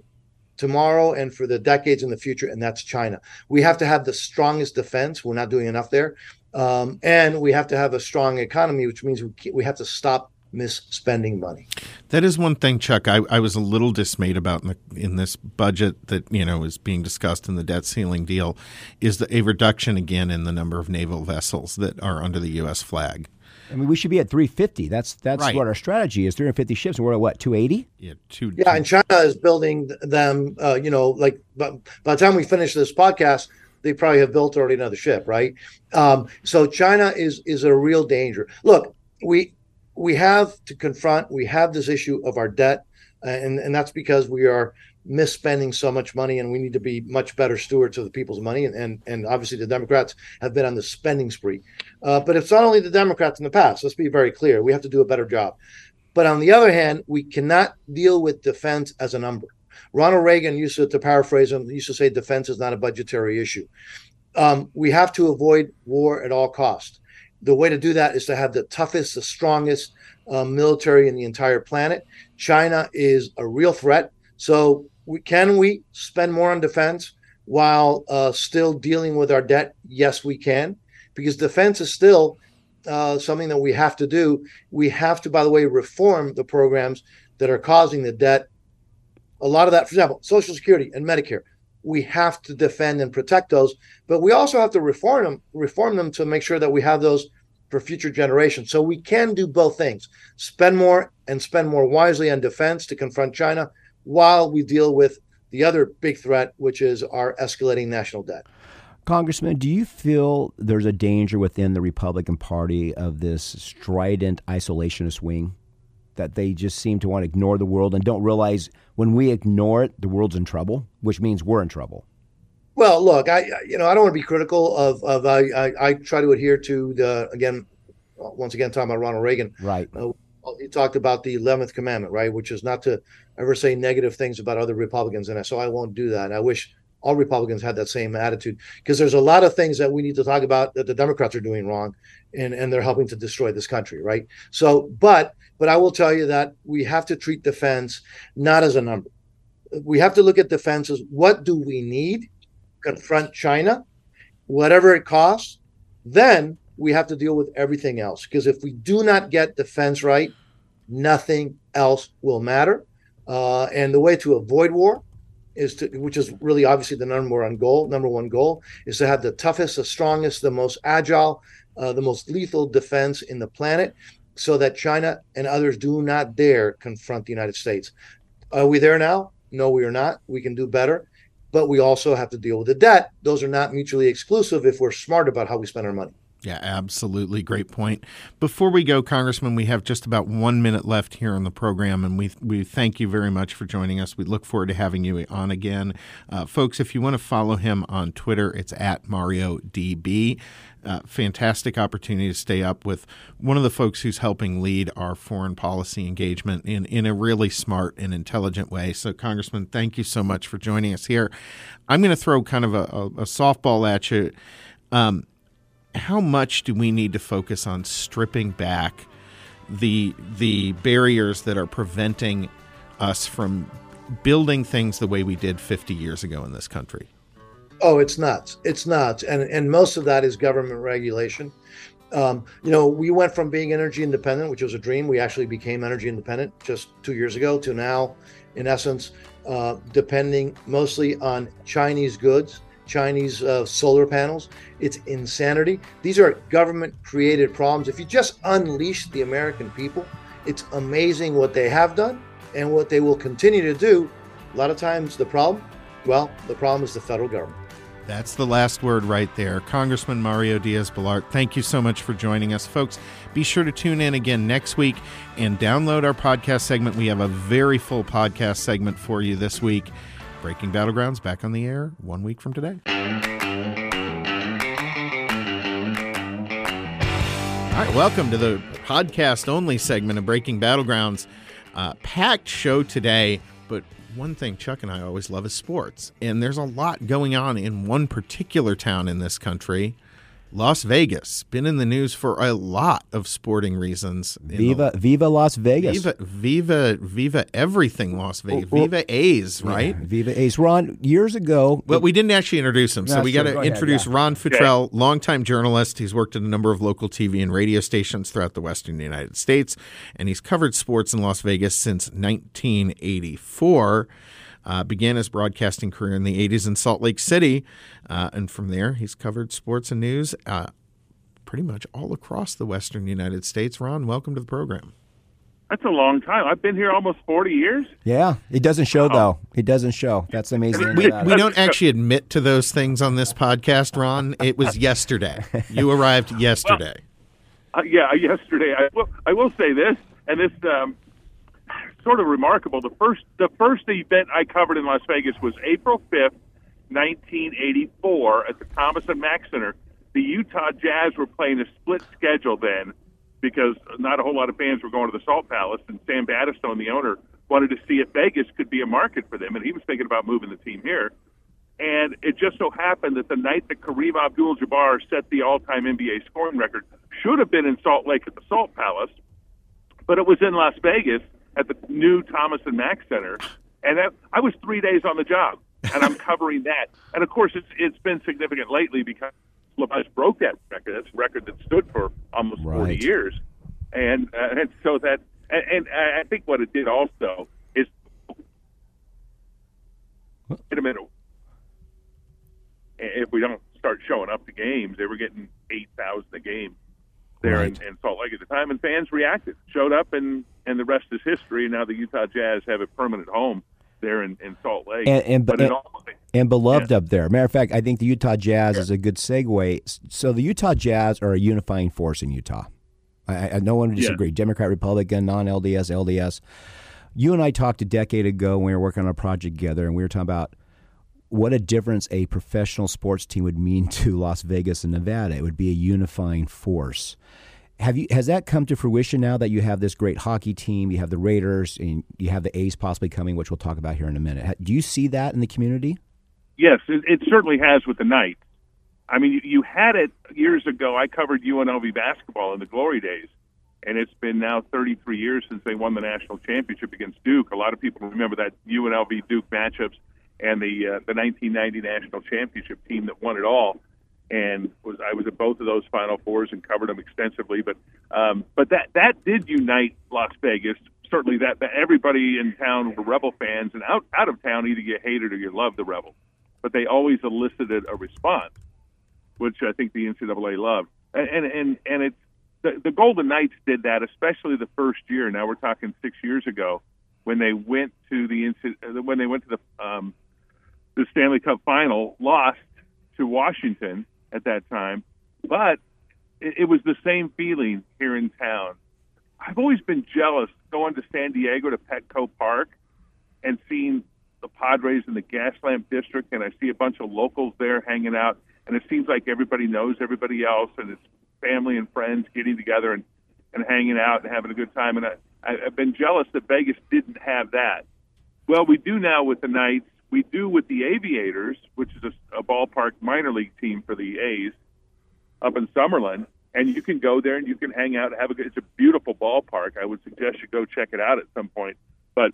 tomorrow, and for the decades in the future, and that's China. We have to have the strongest defense. We're not doing enough there. Um, and we have to have a strong economy, which means we, we have to stop misspending money. That is one thing, Chuck. I, I was a little dismayed about in, the, in this budget that you know is being discussed in the debt ceiling deal, is the, a reduction again in the number of naval vessels that are under the U.S. flag. I mean, we should be at 350. That's that's Right. what our strategy is. 350 ships, and we're at what 280. Yeah, two. Yeah, and China is building them. Uh, you know, like by, by the time we finish this podcast, they probably have built already another ship, right? Um, so China is is a real danger. Look, we we have to confront. We have this issue of our debt, and and that's because we are misspending so much money, and we need to be much better stewards of the people's money. And and, and obviously, the Democrats have been on the spending spree. Uh, but it's not only the Democrats in the past. Let's be very clear. We have to do a better job. But on the other hand, we cannot deal with defense as a number. Ronald Reagan used to, to paraphrase him, used to say defense is not a budgetary issue. Um, we have to avoid war at all costs. The way to do that is to have the toughest, the strongest uh, military in the entire planet. China is a real threat. So, we, can we spend more on defense while uh, still dealing with our debt? Yes, we can, because defense is still uh, something that we have to do. We have to, by the way, reform the programs that are causing the debt. A lot of that, for example, Social Security and Medicare, we have to defend and protect those, but we also have to reform them, reform them to make sure that we have those for future generations. So we can do both things: spend more and spend more wisely on defense to confront China, while we deal with the other big threat, which is our escalating national debt. Congressman, do you feel there's a danger within the Republican Party of this strident isolationist wing? That they just seem to want to ignore the world and don't realize when we ignore it, the world's in trouble, which means we're in trouble. Well, look, I you know I don't want to be critical of of I I, I try to adhere to the again once again talking about Ronald Reagan. Right. Uh, he talked about the eleventh commandment, right, which is not to ever say negative things about other Republicans, and so I won't do that. I wish all Republicans had that same attitude because there's a lot of things that we need to talk about that the Democrats are doing wrong, and and they're helping to destroy this country, right? So, but but I will tell you that we have to treat defense not as a number. We have to look at defense as what do we need confront China, whatever it costs, then we have to deal with everything else. Because if we do not get defense right, nothing else will matter. Uh, and the way to avoid war is to, which is really obviously the number one goal, number one goal is to have the toughest, the strongest, the most agile, uh, the most lethal defense in the planet so that China and others do not dare confront the United States. Are we there now? No, we are not. We can do better but we also have to deal with the debt. Those are not mutually exclusive if we're smart about how we spend our money. Yeah, absolutely. Great point. Before we go, Congressman, we have just about one minute left here on the program, and we we thank you very much for joining us. We look forward to having you on again, uh, folks. If you want to follow him on Twitter, it's at Mario DB. Uh, fantastic opportunity to stay up with one of the folks who's helping lead our foreign policy engagement in, in a really smart and intelligent way. So, Congressman, thank you so much for joining us here. I'm going to throw kind of a, a, a softball at you. Um, how much do we need to focus on stripping back the the barriers that are preventing us from building things the way we did 50 years ago in this country? Oh, it's nuts. It's nuts. And and most of that is government regulation. Um, you know, we went from being energy independent, which was a dream. We actually became energy independent just two years ago to now, in essence, uh, depending mostly on Chinese goods, Chinese uh, solar panels. It's insanity. These are government created problems. If you just unleash the American people, it's amazing what they have done and what they will continue to do. A lot of times, the problem, well, the problem is the federal government. That's the last word right there. Congressman Mario Diaz Balart, thank you so much for joining us. Folks, be sure to tune in again next week and download our podcast segment. We have a very full podcast segment for you this week. Breaking Battlegrounds back on the air one week from today. All right, welcome to the podcast only segment of Breaking Battlegrounds. Uh, packed show today, but one thing Chuck and I always love is sports. And there's a lot going on in one particular town in this country, Las Vegas been in the news for a lot of sporting reasons. Viva, the, Viva Las Vegas. Viva, Viva, Viva everything Las Vegas. Oh, well, Viva A's, right? Yeah, Viva A's. Ron, years ago. Well, we didn't actually introduce him, so we got to go introduce yeah. Ron Futrell, okay. longtime journalist. He's worked at a number of local TV and radio stations throughout the Western United States, and he's covered sports in Las Vegas since 1984. Uh, began his broadcasting career in the 80s in Salt Lake City. Uh, and from there, he's covered sports and news uh, pretty much all across the Western United States. Ron, welcome to the program. That's a long time. I've been here almost 40 years. Yeah, it doesn't show, wow. though. It doesn't show. That's amazing. We, we don't actually admit to those things on this podcast, Ron. It was yesterday. You arrived yesterday. Well, uh, yeah, yesterday. I will, I will say this, and this um, sort of remarkable. The first the first event I covered in Las Vegas was April fifth, nineteen eighty four, at the Thomas and Mack Center. The Utah Jazz were playing a split schedule then because not a whole lot of fans were going to the Salt Palace, and Sam Battistone, the owner, wanted to see if Vegas could be a market for them, and he was thinking about moving the team here. And it just so happened that the night that Kareem Abdul-Jabbar set the all-time NBA scoring record should have been in Salt Lake at the Salt Palace, but it was in Las Vegas at the new Thomas and Mack Center, and that, I was three days on the job, and I'm covering that. And of course, it's it's been significant lately because LeBron broke that record. That's a record that stood for almost right. 40 years, and uh, and so that and, and I think what it did also is wait a minute. If we don't start showing up to games, they were getting eight thousand a game there right. in, in, Salt Lake at the time, and fans reacted, showed up, and and the rest is history. Now the Utah Jazz have a permanent home there in, in Salt Lake, and and, and, all, and beloved yeah. up there. Matter of fact, I think the Utah Jazz yeah. is a good segue. So the Utah Jazz are a unifying force in Utah. I, I no one would disagree. Yeah. Democrat, Republican, non-LDS, LDS. You and I talked a decade ago when we were working on a project together, and we were talking about what a difference a professional sports team would mean to Las Vegas and Nevada. It would be a unifying force. Have you has that come to fruition now that you have this great hockey team, you have the Raiders, and you have the A's possibly coming, which we'll talk about here in a minute. Do you see that in the community? Yes, it, it certainly has with the Knights. I mean, you, you had it years ago. I covered UNLV basketball in the glory days, and it's been now 33 years since they won the national championship against Duke. A lot of people remember that UNLV Duke matchups and the uh, the 1990 national championship team that won it all. And was I was at both of those Final Fours and covered them extensively. But um, but that that did unite Las Vegas. Certainly, that, that everybody in town were Rebel fans, and out out of town, either you hated or you loved the Rebels. But they always elicited a response, which I think the NCAA loved. And and and, and it's the, the Golden Knights did that, especially the first year. Now we're talking six years ago when they went to the when they went to the um, the Stanley Cup final, lost to Washington at that time, but it, it was the same feeling here in town. I've always been jealous going to San Diego to Petco Park and seeing the Padres in the Gaslamp District, and I see a bunch of locals there hanging out, and it seems like everybody knows everybody else, and it's family and friends getting together and and hanging out and having a good time. And I, I've been jealous that Vegas didn't have that. Well, we do now with the Knights, we do with the Aviators, which is a, a ballpark minor league team for the A's up in Summerlin. And you can go there and you can hang out and have a good. It's a beautiful ballpark. I would suggest you go check it out at some point. But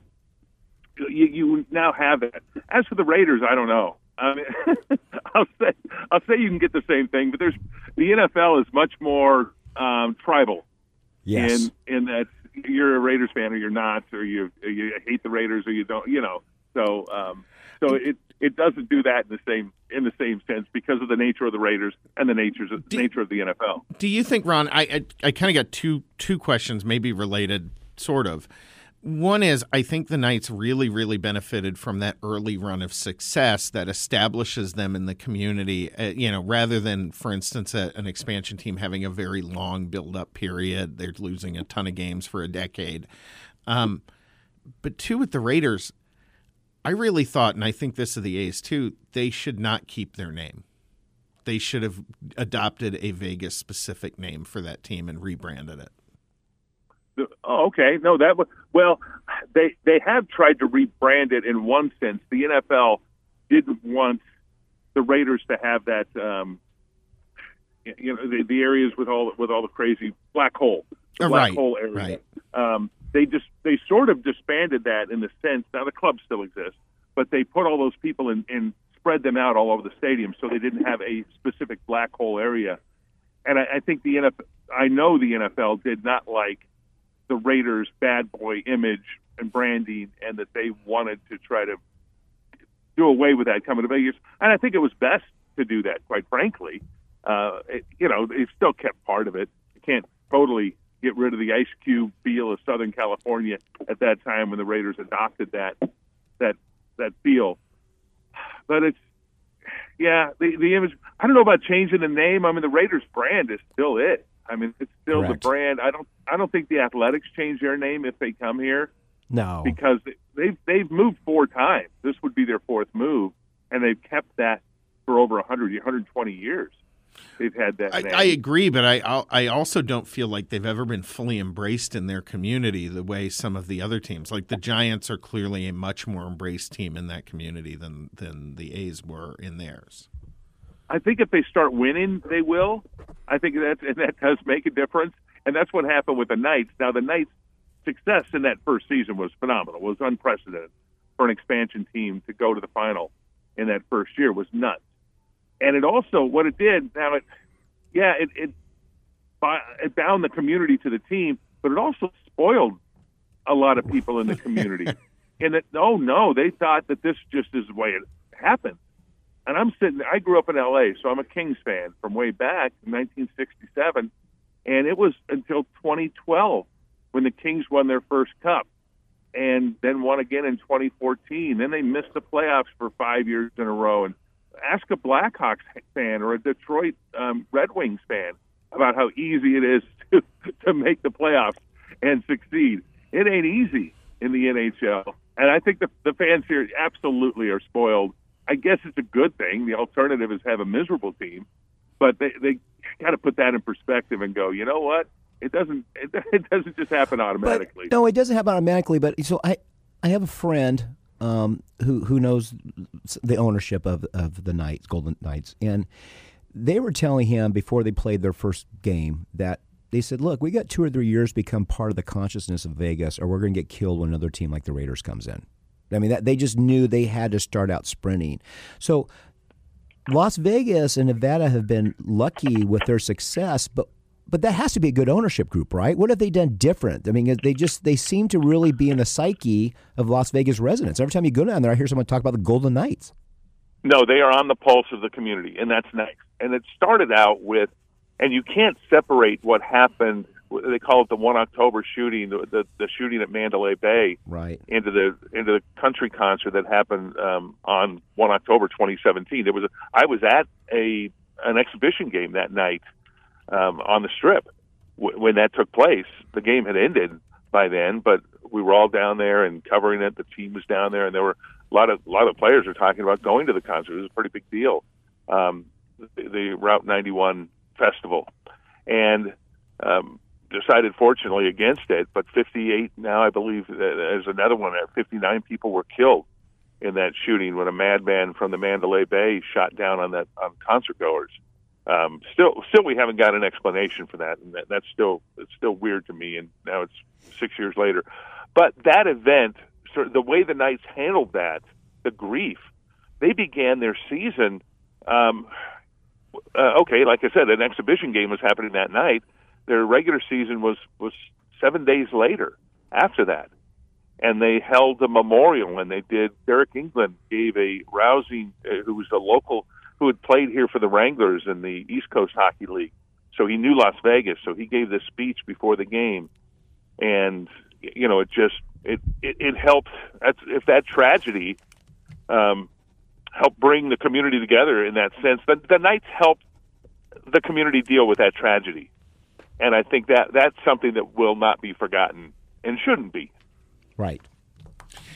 you, you now have it. As for the Raiders, I don't know. I mean, I'll say I'll say you can get the same thing, but there's the NFL is much more um, tribal. Yes. In in that you're a Raiders fan or you're not, or you you hate the Raiders or you don't. You know. So um, so it it doesn't do that in the same in the same sense because of the nature of the Raiders and the natures do, nature of the NFL. Do you think, Ron? I I, I kind of got two two questions, maybe related, sort of. One is, I think the Knights really, really benefited from that early run of success that establishes them in the community. Uh, you know, rather than, for instance, a, an expansion team having a very long build-up period, they're losing a ton of games for a decade. Um, but two, with the Raiders, I really thought, and I think this of the A's too, they should not keep their name. They should have adopted a Vegas specific name for that team and rebranded it. Oh, okay. No, that was well. They they have tried to rebrand it in one sense. The NFL didn't want the Raiders to have that um, you know the, the areas with all with all the crazy black hole, the Uh, black right, hole area. right. Um, they just they sort of disbanded that in the sense now the club still exists, but they put all those people in and spread them out all over the stadium so they didn't have a specific black hole area. And I, I think the NFL, I know the NFL did not like the Raiders' bad boy image and branding, and that they wanted to try to do away with that coming to Vegas. And I think it was best to do that, quite frankly. Uh, it, you know, they still kept part of it. You can't totally get rid of the Ice Cube feel of Southern California at that time when the Raiders adopted that that that feel. But it's yeah, the the image. I don't know about changing the name. I mean, the Raiders brand is still it. I mean, it's still Correct. the brand. I don't I don't think the Athletics change their name if they come here No. because they've they've moved four times. This would be their fourth move, and they've kept that for over 100, 120 years. They've had that. I. I agree, but I I also don't feel like they've ever been fully embraced in their community the way some of the other teams, like the Giants, are clearly a much more embraced team in that community than than the A's were in theirs. I think if they start winning, they will. I think that and that does make a difference, and that's what happened with the Knights. Now, the Knights' success in that first season was phenomenal, was unprecedented for an expansion team to go to the final in that first year was nuts. And it also what it did. Now, it yeah, it it, it bound the community to the team, but it also spoiled a lot of people in the community. and that oh no, they thought that this just is the way it happened and I'm sitting. I grew up in L.A., so I'm a Kings fan from way back in 1967, and it was until 2012 when the Kings won their first cup, and then won again in 2014. Then they missed the playoffs for five years in a row. And ask a Blackhawks fan or a Detroit um, Red Wings fan about how easy it is to to make the playoffs and succeed. It ain't easy in the NHL, and I think the the fans here absolutely are spoiled. I guess it's a good thing. The alternative is have a miserable team, but they they got to put that in perspective and go. You know what? It doesn't it, it doesn't just happen automatically. But, no, it doesn't happen automatically. But so I, I have a friend um, who who knows the ownership of of the Knights, Golden Knights, and they were telling him before they played their first game that they said, "Look, we got two or three years become part of the consciousness of Vegas, or we're going to get killed when another team like the Raiders comes in." I mean, that they just knew they had to start out sprinting. So Las Vegas and Nevada have been lucky with their success, but but that has to be a good ownership group, right? What have they done different? I mean, they just they seem to really be in the psyche of Las Vegas residents. Every time you go down there, I hear someone talk about the Golden Knights. No, they are on the pulse of the community, and that's nice. And it started out with, and you can't separate what happened. They call it the one October shooting, the the, the shooting at Mandalay Bay, Right. into the into the country concert that happened um, on one October 2017. There was a, I was at a an exhibition game that night um, on the Strip w- when that took place. The game had ended by then, but we were all down there and covering it. The team was down there, and there were a lot of a lot of players were talking about going to the concert. It was a pretty big deal. Um, the, the Route 91 festival, and um, decided fortunately against it. But 58 now, I believe, uh, there's another one. there. 59 people were killed in that shooting when a madman from the Mandalay Bay shot down on that on concert goers. Um, still, still, we haven't got an explanation for that, and that, that's still it's still weird to me. And now it's six years later, but that event, sort of the way the Knights handled that, the grief, they began their season. Um, uh, okay, like I said, an exhibition game was happening that night. Their regular season was was seven days later after that, and they held a memorial. And they did. Deryk Engelland gave a rousing, uh, who was a local who had played here for the Wranglers in the East Coast Hockey League, so he knew Las Vegas. So he gave this speech before the game, and you know, it just it it, it helped. That's if that tragedy. Um, help bring the community together in that sense. The, the Knights helped the community deal with that tragedy, and I think that that's something that will not be forgotten and shouldn't be. Right.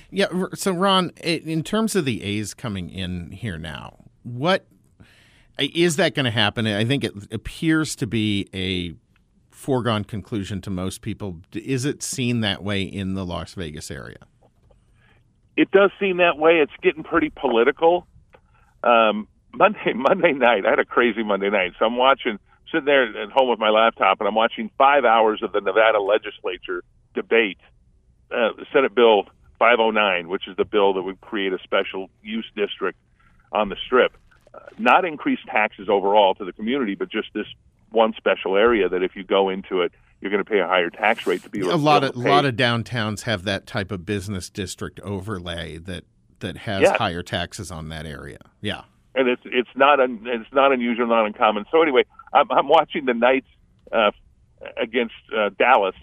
Yeah. So, Ron, in terms of the A's coming in here now, what is that going to happen? I think it appears to be a foregone conclusion to most people. Is it seen that way in the Las Vegas area? It does seem that way. It's getting pretty political. Um, Monday Monday night, I had a crazy Monday night, so I'm watching sitting there at home with my laptop, and I'm watching five hours of the Nevada legislature debate uh, Senate Bill 509, which is the bill that would create a special use district on the Strip. Not increase taxes overall to the community, but just this one special area that if you go into it, you're going to pay a higher tax rate to be a lot of a lot of downtowns have that type of business district overlay that that has yes. higher taxes on that area. Yeah, and it's it's not un, it's not unusual, not uncommon. So anyway, I'm, I'm watching the Knights uh, against uh, Dallas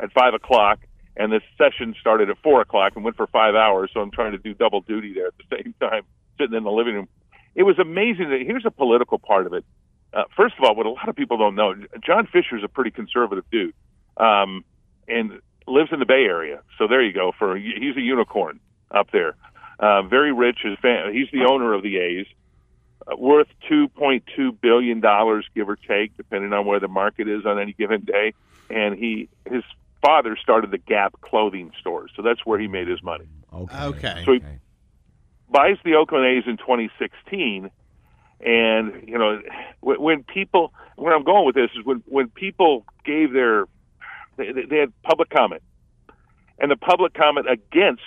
at five o'clock, and this session started at four o'clock and went for five hours. So I'm trying to do double duty there at the same time, sitting in the living room. It was amazing. That, here's a political part of it. Uh, first of all, what a lot of people don't know, John Fisher is a pretty conservative dude, um, and lives in the Bay Area. So there you go. For he's a unicorn up there. Uh, very rich. His fam- he's the owner of the A's, uh, worth two point two billion dollars, give or take, depending on where the market is on any given day. And he his father started the Gap clothing store, so that's where he made his money. Okay. Okay. So he buys the Oakland A's in 2016 and you know, when, when people, where I'm going with this is when when people gave their, they, they had public comment, and the public comment against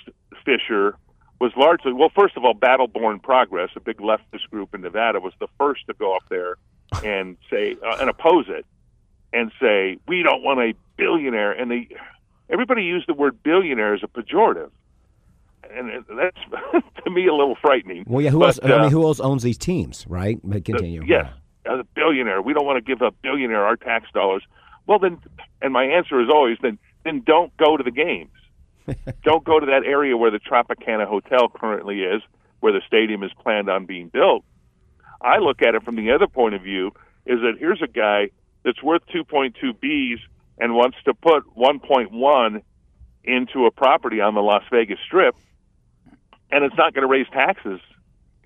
Fisher was largely, well, first of all, Battle Battleborn Progress, a big leftist group in Nevada, was the first to go up there and say uh, and oppose it, and say we don't want a billionaire, and they everybody used the word billionaire as a pejorative and that's to me a little frightening. Well, yeah, who but, else? Uh, I mean, uh, who else owns these teams, right? But continue. Uh, yes, as a billionaire, we don't want to give a billionaire our tax dollars. Well, then, and my answer is always then then don't go to the games. don't go to that area where the Tropicana Hotel currently is, where the stadium is planned on being built. I look at it from the other point of view: is that here's a guy that's worth 2.2 Bs and wants to put 1.1 into a property on the Las Vegas Strip and it's not going to raise taxes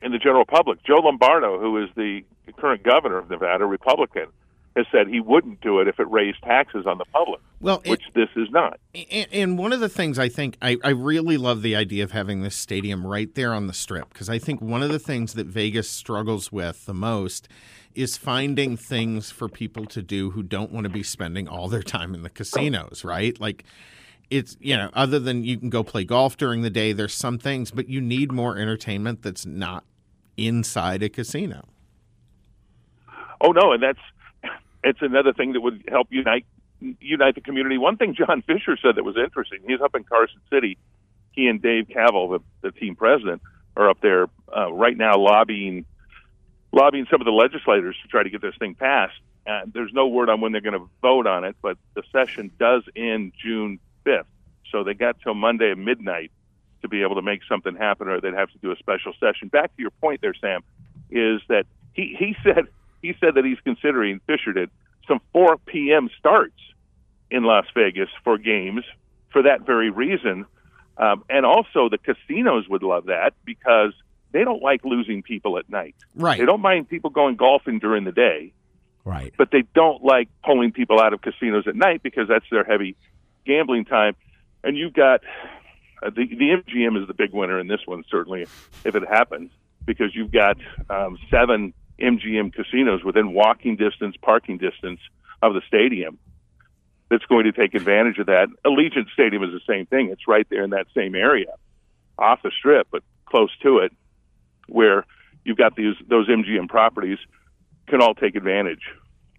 in the general public. Joe Lombardo, who is the current governor of Nevada, Republican, has said he wouldn't do it if it raised taxes on the public. Well, which this is not. And, and, one of the things I think I, I really love the idea of having this stadium right there on the strip because I think one of the things that Vegas struggles with the most is finding things for people to do who don't want to be spending all their time in the casinos, right? Like it's you know other than you can go play golf during the day there's some things but you need more entertainment that's not inside a casino. Oh no and that's it's another thing that would help unite unite the community. One thing John Fisher said that was interesting he's up in Carson City he and Dave Kaval the, the team president are up there uh, right now lobbying lobbying some of the legislators to try to get this thing passed. Uh, there's no word on when they're going to vote on it, but the session does end June 5th. So they got till Monday at midnight to be able to make something happen, or they'd have to do a special session. Back to your point there, Sam, is that he, he said he said that he's considering Fisher did some 4 p.m. starts in Las Vegas for games for that very reason, um, and also the casinos would love that because they don't like losing people at night. Right. They don't mind people going golfing during the day. Right. But they don't like pulling people out of casinos at night because that's their heavy gambling time, and you've got uh, the the MGM is the big winner in this one certainly if it happens because you've got um, seven MGM casinos within walking distance, parking distance of the stadium. That's going to take advantage of that. Allegiant Stadium is the same thing. It's right there in that same area, off the strip, but close to it, where you've got these those MGM properties can all take advantage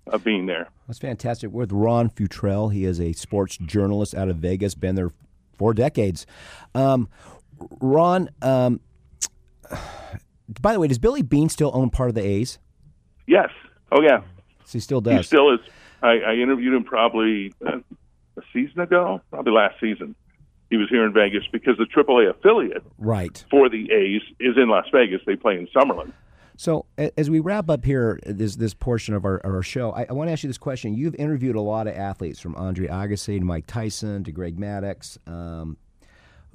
of being there. That's fantastic. We're with Ron Futrell. He is a sports journalist out of Vegas, been there for decades. Um, Ron, um, by the way, does Billy Beane still own part of the A's? Yes. Oh, yeah. So he still does. He still is. I, I interviewed him probably uh, a season ago, probably last season. He was here in Vegas because the AAA affiliate right. for the A's is in Las Vegas. They play in Summerlin. So as we wrap up here this this portion of our, our show, I, I, want to ask you this question. You've interviewed a lot of athletes, from Andre Agassi to Mike Tyson to Greg Maddux. Um,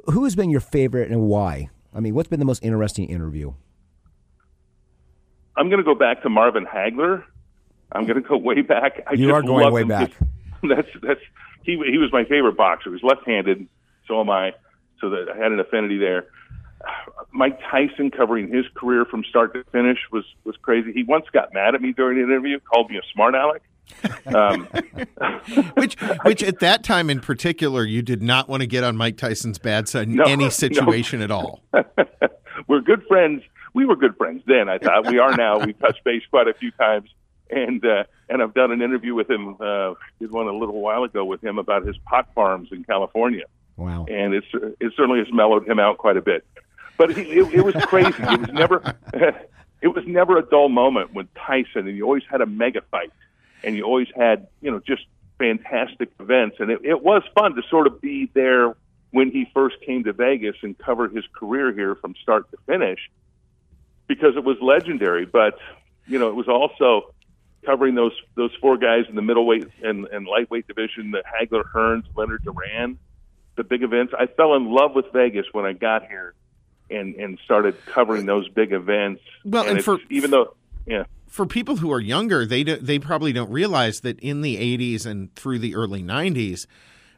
who has been your favorite and why? I mean, what's been the most interesting interview? I'm going to go back to Marvin Hagler. I'm going to go way back. I you are going way back. that's that's he he was my favorite boxer. He was left-handed. So am I. So that I had an affinity there. Mike Tyson covering his career from start to finish was was crazy. He once got mad at me during an interview, called me a smart aleck. Um, which, which at that time in particular, you did not want to get on Mike Tyson's bad side in No, any situation no. at all. we're good friends. We were good friends then. I thought we are now. We've touched base quite a few times, and uh, and I've done an interview with him. Uh, did one a little while ago with him about his pot farms in California, Wow. and it's it certainly has mellowed him out quite a bit. But he, it, it was crazy. It was never it was never a dull moment with Tyson, and you always had a mega fight, and you always had you know just fantastic events, and it, it was fun to sort of be there when he first came to Vegas and covered his career here from start to finish because it was legendary. But you know, it was also covering those those four guys in the middleweight and, and lightweight division: the Hagler, Hearns, Leonard Duran, the big events. I fell in love with Vegas when I got here and and started covering those big events. Well, and it's- for- even though, yeah. For people who are younger, they do, they probably don't realize that in the 80s and through the early 90s,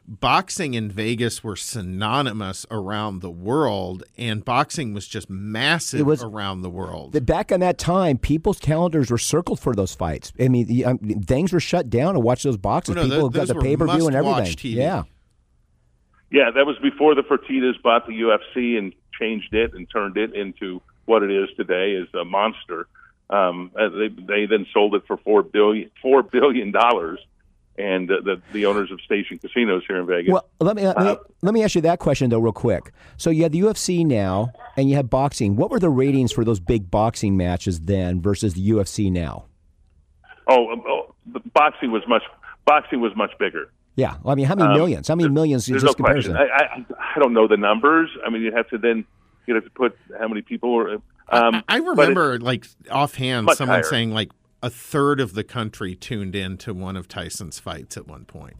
boxing in Vegas were synonymous around the world, and boxing was just massive It was- around the world. The- Back in that time, people's calendars were circled for those fights. I mean, the, um, things were shut down to watch those boxes. Oh, no, People tho- got the were pay per view and everything. TV. Yeah. Yeah, that was before the Fertitas bought the UFC and changed it and turned it into what it is today is a monster. Um, uh, they they then sold it for four billion four billion dollars, and uh, the the owners of Station Casinos here in Vegas. Well, let me, let me Uh, let me ask you that question though, real quick. So you have the UFC now, and you have boxing. What were the ratings for those big boxing matches then versus the UFC now? oh, um, oh, the boxing was much boxing was much bigger. Yeah, I mean, how many Um, millions? How many millions? There's Just no question. comparison. I, I I don't know the numbers. I mean, you have to then you have to put how many people were. Um, I but it- remember, like offhand, someone higher. saying like a third of the country tuned in to one of Tyson's fights at one point.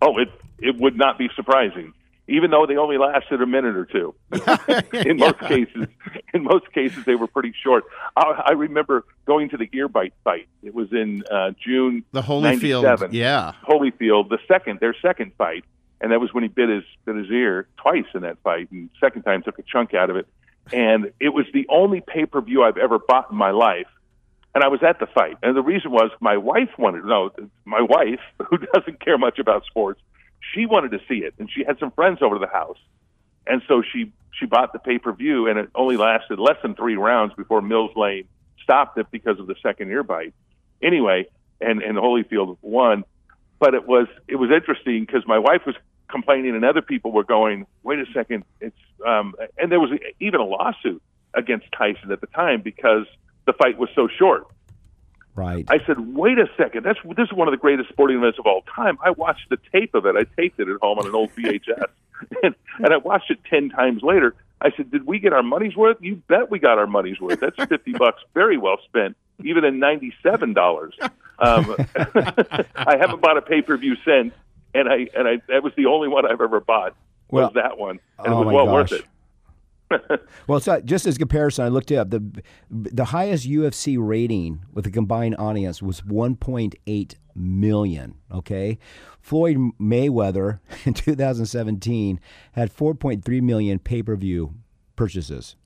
Oh, it it would not be surprising, even though they only lasted a minute or two. in most cases, in most cases, they were pretty short. I, I remember going to the Earbite fight. It was in uh, June. The Holyfield, 97. yeah. Holyfield, the second, their second fight, and that was when he bit his bit his ear twice in that fight, and second time took a chunk out of it. And it was the only pay per view I've ever bought in my life. And I was at the fight, and the reason was my wife wanted. No, my wife, who doesn't care much about sports, she wanted to see it, and she had some friends over to the house, and so she she bought the pay per view, and it only lasted less than three rounds before Mills Lane stopped it because of the second ear bite. Anyway, and and Holyfield won, but it was it was interesting because my wife was complaining, and other people were going, "Wait a second, it's," um, and there was even a lawsuit against Tyson at the time because the fight was so short. Right. I said, "Wait a second, that's this is one of the greatest sporting events of all time." I watched the tape of it. I taped it at home on an old VHS, and, and I watched it ten times later. I said, "Did we get our money's worth? You bet we got our money's worth. That's fifty bucks, very well spent, even in ninety-seven dollars." Um, I haven't bought a pay-per-view since, and I and I that was the only one I've ever bought. Was Well, that one, and oh it was well gosh. worth it. Well, it's not, just as a comparison, I looked it up. The the highest UFC rating with a combined audience was 1.8 million. Okay, Floyd Mayweather in 2017 had 4.3 million pay per view purchases.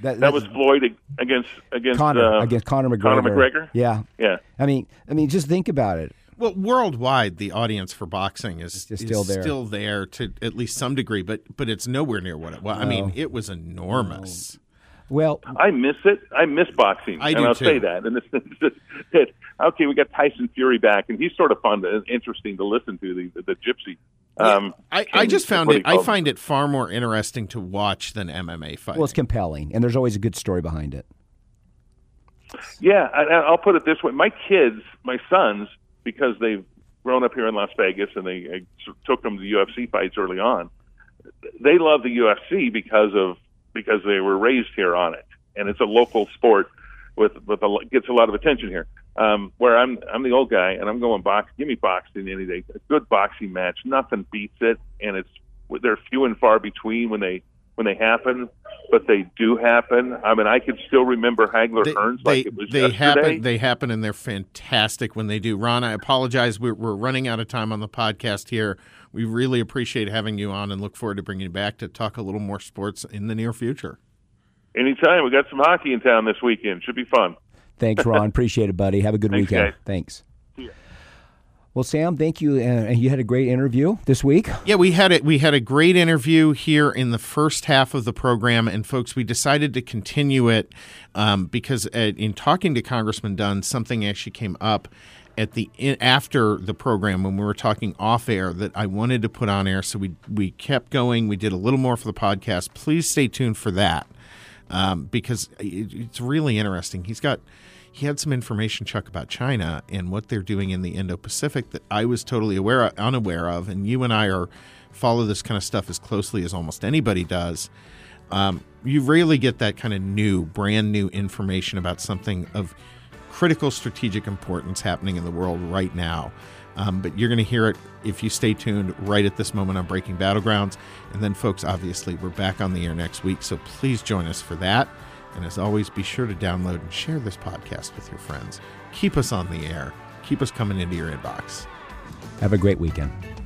That that's was Floyd against against Conor uh, against Conor McGregor. Conor McGregor. Yeah, Yeah. I mean, I mean, just think about it. Well, worldwide, the audience for boxing is, is still there. still there to at least some degree, but but it's nowhere near what it was. I mean, it was enormous. Well, I miss it. I miss boxing, I and do I'll too. say that. And it's, it's, it's, okay, we got Tyson Fury back, and he's sort of fun, to, interesting to listen to the the, the Gypsy. Um, I, I just found it. I find it far more interesting to watch than MMA fighting. well, it's compelling, and there's always a good story behind it. Yeah, and and I'll put it this way: my kids, my sons, because they've grown up here in Las Vegas and they I took them to UFC fights early on. They love the UFC because of because they were raised here on it, and it's a local sport with with a, gets a lot of attention here. Um, where I'm I'm the old guy and I'm going box. Give me boxing any day. A good boxing match, nothing beats it, and it's they're few and far between when they when they happen. But they do happen. I mean, I can still remember Hagler They, Hearns they, like it was they yesterday. happen. They happen, and they're fantastic when they do. Ron, I apologize. We're, we're running out of time on the podcast here. We really appreciate having you on, and look forward to bringing you back to talk a little more sports in the near future. Anytime. We got some hockey in town this weekend. Should be fun. Thanks, Ron. Appreciate it, buddy. Have a good Thanks, weekend. guys. Thanks. Well, Sam, thank you. Uh, and you had a great interview this week. Yeah, we had it. We had a great interview here in the first half of the program, and folks, we decided to continue it um, because uh, in talking to Congressman Dunn, something actually came up at the after the program when we were talking off air that I wanted to put on air. So we we kept going. We did a little more for the podcast. Please stay tuned for that um, because it, it's really interesting. He's got he had some information, Chuck, about China and what they're doing in the Indo-Pacific that I was totally aware unaware of, and you and I are follow this kind of stuff as closely as almost anybody does. Um, you rarely get that kind of new, brand new information about something of critical strategic importance happening in the world right now. Um, but you're going to hear it if you stay tuned right at this moment on Breaking Battlegrounds. And then, folks, obviously, we're back on the air next week. So please join us for that. And as always, be sure to download and share this podcast with your friends. Keep us on the air, keep us coming into your inbox. Have a great weekend.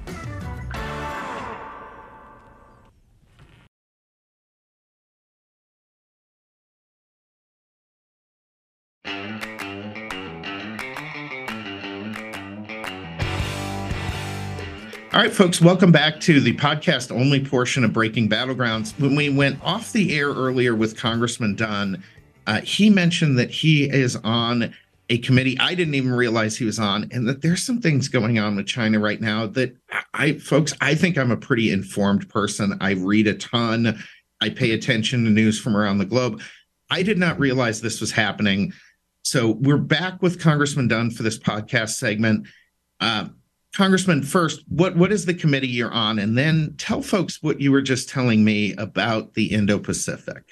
All right, folks, welcome back to the podcast only portion of Breaking Battlegrounds. When we went off the air earlier with Congressman Dunn, uh, he mentioned that he is on a committee I didn't even realize he was on, and that there's some things going on with China right now that I, folks, I think I'm a pretty informed person. I read a ton, I pay attention to news from around the globe. I did not realize this was happening. So we're back with Congressman Dunn for this podcast segment. Uh, Congressman, first, what what is the committee you're on, and then tell folks what you were just telling me about the Indo-Pacific.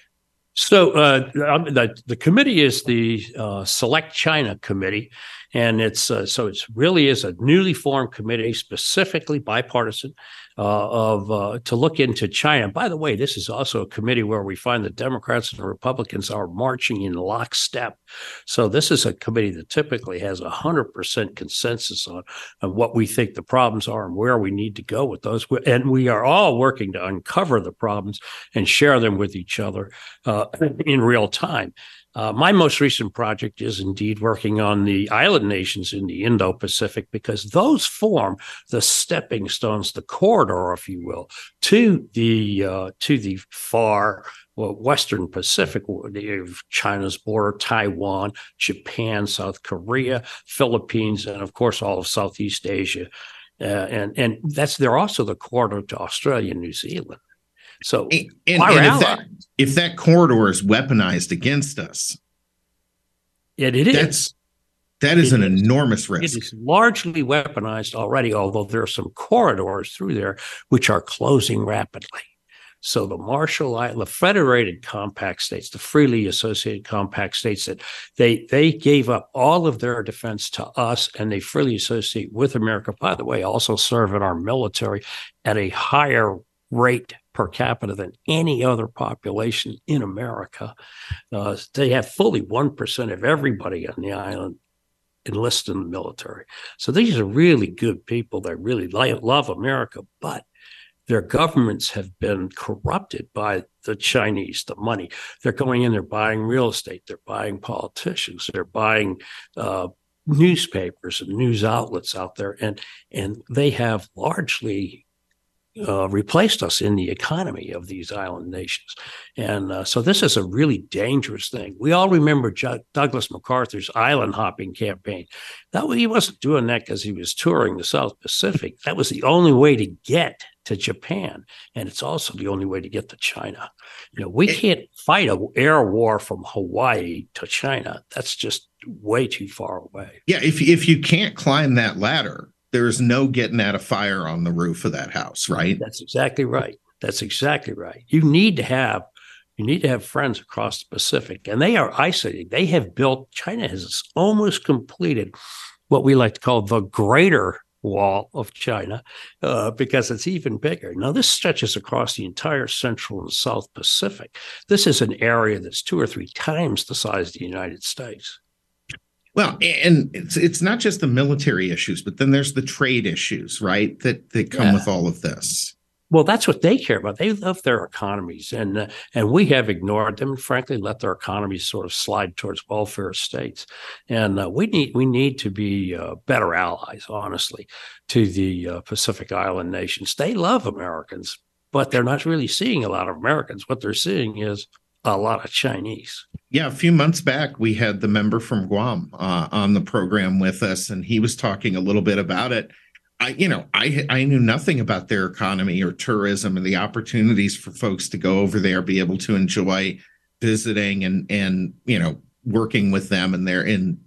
So uh, the the committee is the uh, Select China Committee, and it's uh, so it's really is a newly formed committee, specifically bipartisan, of uh, to look into China. By the way, this is also a committee where we find the Democrats and the Republicans are marching in lockstep. So this is a committee that typically has a hundred percent consensus on, on what we think the problems are and where we need to go with those. And we are all working to uncover the problems and share them with each other uh, in real time. Uh, my most recent project is indeed working on the island nations in the Indo Pacific because those form the stepping stones, the corridor, if you will, to the uh, to the far well, Western Pacific, China's border, Taiwan, Japan, South Korea, Philippines, and of course all of Southeast Asia. Uh, and and that's they're also the corridor to Australia and New Zealand. So and, and, and if, that, if that corridor is weaponized against us, it, it is. That's, that is it an is. enormous risk. It is largely weaponized already, although there are some corridors through there which are closing rapidly. So the Marshall Islands, the Federated Compact States, the freely associated compact states that they they gave up all of their defense to us and they freely associate with America. By the way, also serve in our military at a higher rate per capita than any other population in America. Uh, they have fully 1% of everybody on the island enlist in the military. So these are really good people They really love America, but their governments have been corrupted by the Chinese, the money. They're going in, they're buying real estate, they're buying politicians, they're buying uh, newspapers and news outlets out there, and and they have largely uh, replaced us in the economy of these island nations. And uh, so this is a really dangerous thing. We all remember Ju- Douglas MacArthur's island hopping campaign. That he wasn't doing that because he was touring the South Pacific. That was the only way to get to Japan, and it's also the only way to get to China. You know, we can't fight a air war from Hawaii to China. That's just way too far away. Yeah, if if you can't climb that ladder, there's no getting at a fire on the roof of that house, right? That's exactly right. That's exactly right. You need to have you need to have friends across the Pacific, and they are isolating. They have built. China has almost completed what we like to call the Greater wall of China uh, because it's even bigger. Now, this stretches across the entire Central and South Pacific. This is an area that's two or three times the size of the United States. Well, and it's it's not just the military issues, but then there's the trade issues, right? That that come yeah. with all of this. Well, that's what they care about. They love their economies, and uh, and we have ignored them, and frankly, let their economies sort of slide towards welfare states. And uh, we need we need to be uh, better allies, honestly, to the uh, Pacific Island nations. They love Americans, but they're not really seeing a lot of Americans. What they're seeing is a lot of Chinese. Yeah, a few months back, we had the member from Guam uh, on the program with us, and he was talking a little bit about it I, you know, I I knew nothing about their economy or tourism and the opportunities for folks to go over there, be able to enjoy visiting and and you know working with them and they're in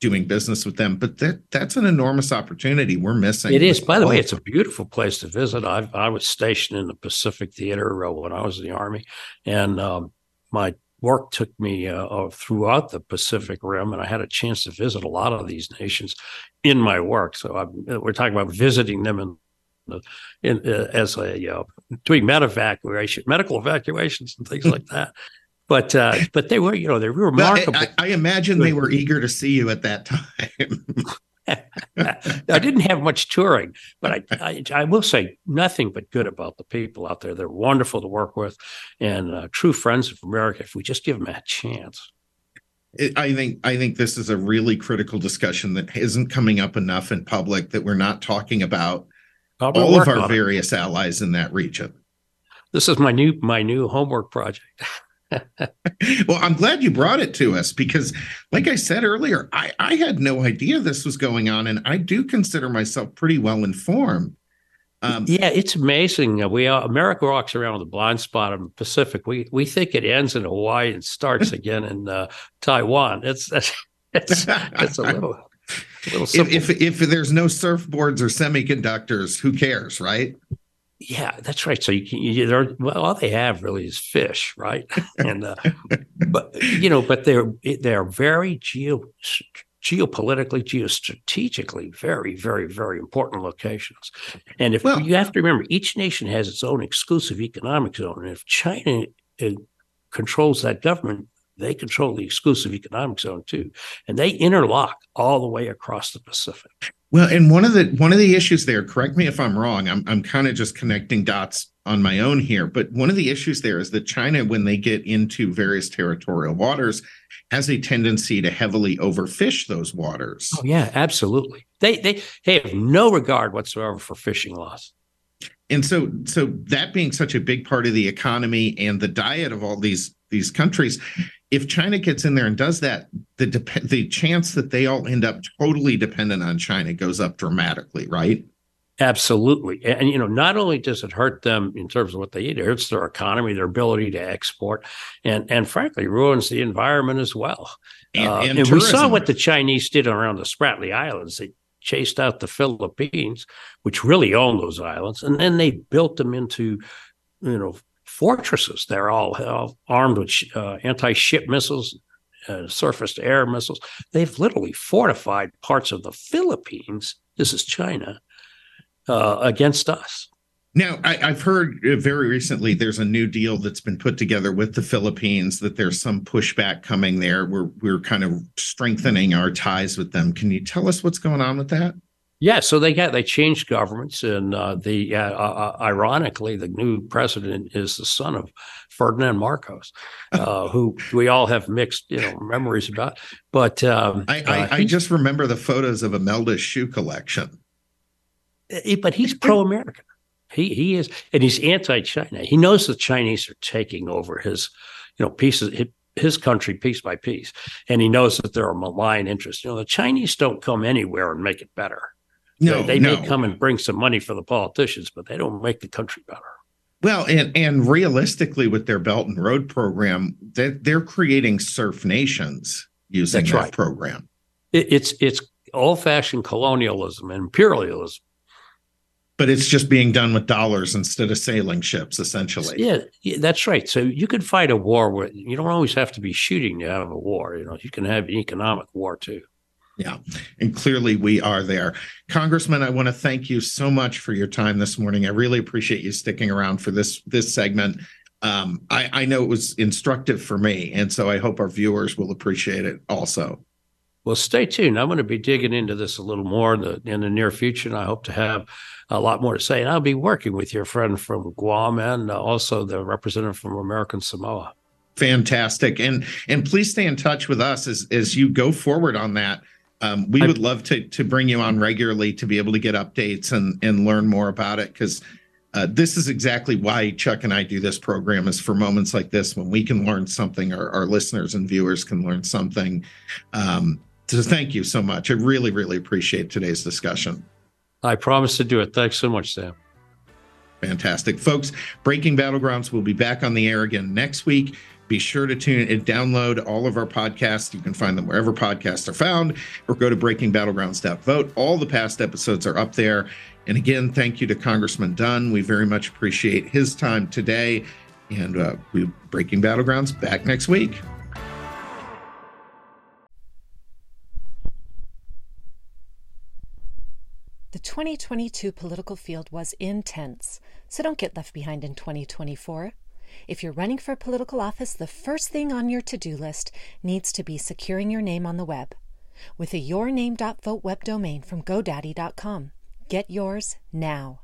doing business with them. But that that's an enormous opportunity we're missing. It is. By the way, it's a beautiful place to visit. I I was stationed in the Pacific Theater uh, when I was in the Army, and um, my work took me uh, uh, throughout the Pacific Rim, and I had a chance to visit a lot of these nations in my work. So I'm, we're talking about visiting them in, in uh, as a uh, doing med evacuation, medical evacuations, and things like that. But uh, but they were, you know, they were remarkable. I, I, imagine they were eager to see you at that time. I didn't have much touring, but I, I, I will say nothing but good about the people out there. They're wonderful to work with, and uh, true friends of America. If we just give them a chance. I think I think this is a really critical discussion that isn't coming up enough in public. That we're not talking about all of our various it. allies in that region. This is my new my new homework project. well, I'm glad you brought it to us because, like I said earlier, I, I had no idea this was going on, and I do consider myself pretty well informed. Um, yeah, it's amazing. Uh, we uh, America walks around with a blind spot on the Pacific. We we think it ends in Hawaii and starts again in uh, Taiwan. It's it's it's, it's a little. A little if, if if there's no surfboards or semiconductors, who cares, right? Yeah, that's right. So you can, you, well, all they have really is fish, right? and uh, but you know, but they're they're very geo geopolitically, geostrategically, very, very, very important locations. And if well, you have to remember, each nation has its own exclusive economic zone, and if China uh, controls that government, they control the exclusive economic zone too, and they interlock all the way across the Pacific. Well, and one of the one of the issues there, correct me if I'm wrong, I'm I'm kind of just connecting dots on my own here, but one of the issues there is that China, when they get into various territorial waters, has a tendency to heavily overfish those waters. Oh yeah, absolutely. They they they have no regard whatsoever for fishing laws. And so so that being such a big part of the economy and the diet of all these these countries, if China gets in there and does that, the the chance that they all end up totally dependent on China goes up dramatically, right? Absolutely, and you know, not only does it hurt them in terms of what they eat, it hurts their economy, their ability to export, and and frankly, ruins the environment as well. And, uh, and, and we saw what the Chinese did around the Spratly Islands. They chased out the Philippines, which really owned those islands, and then they built them into, you know, fortresses. They're all, all armed with uh, anti-ship missiles, uh, surface-to-air missiles. They've literally fortified parts of the Philippines. This is China uh, against us. Now, I, have heard uh, very recently there's a new deal that's been put together with the Philippines. That there's some pushback coming there. We're we're kind of strengthening our ties with them. Can you tell us what's going on with that? Yeah, so they got they changed governments, and uh, the uh, uh, ironically, the new president is the son of Ferdinand Marcos, uh, who we all have mixed you know memories about. But um, I, I, uh, I, just remember the photos of Imelda's shoe collection. Eh, but he's pro-American. He he is, and he's anti-China. He knows the Chinese are taking over his, you know, pieces his country piece by piece, and he knows that there are malign interests. You know, the Chinese don't come anywhere and make it better. No, they, they no. may come and bring some money for the politicians, but they don't make the country better. Well, and and realistically, with their Belt and Road program, they're, they're creating serf nations using That's that right. program. It, it's it's old fashioned colonialism and imperialism but it's just being done with dollars instead of sailing ships essentially yeah, yeah, that's right so you can fight a war where you don't always have to be shooting to have a war you know you can have an economic war too Yeah, and clearly we are there. Congressman, I want to thank you so much for your time this morning. I really appreciate you sticking around for this this segment. Um, I, I know it was instructive for me, and so I hope our viewers will appreciate it also. Well, stay tuned. I'm going to be digging into this a little more in the, in the near future, and I hope to have a lot more to say. And I'll be working with your friend from Guam and also the representative from American Samoa. Fantastic, and and please stay in touch with us as as you go forward on that. Um, we I, would love to to bring you on regularly to be able to get updates and and learn more about it because uh, this is exactly why Chuck and I do this program is for moments like this when we can learn something, our, our listeners and viewers can learn something. Um, so thank you so much. I really, really appreciate today's discussion. I promise to do it. Thanks so much, Sam. Fantastic. Folks, Breaking Battlegrounds will be back on the air again next week. Be sure to tune and download all of our podcasts. You can find them wherever podcasts are found, or go to breakingbattlegrounds.vote. All the past episodes are up there. And again, thank you to Congressman Dunn. We very much appreciate his time today. And uh, we Breaking Battlegrounds back next week. The 2022 political field was intense, so don't get left behind in 2024. If you're running for political office, the first thing on your to do list needs to be securing your name on the web with a yourname.vote web domain from GoDaddy.com. Get yours now.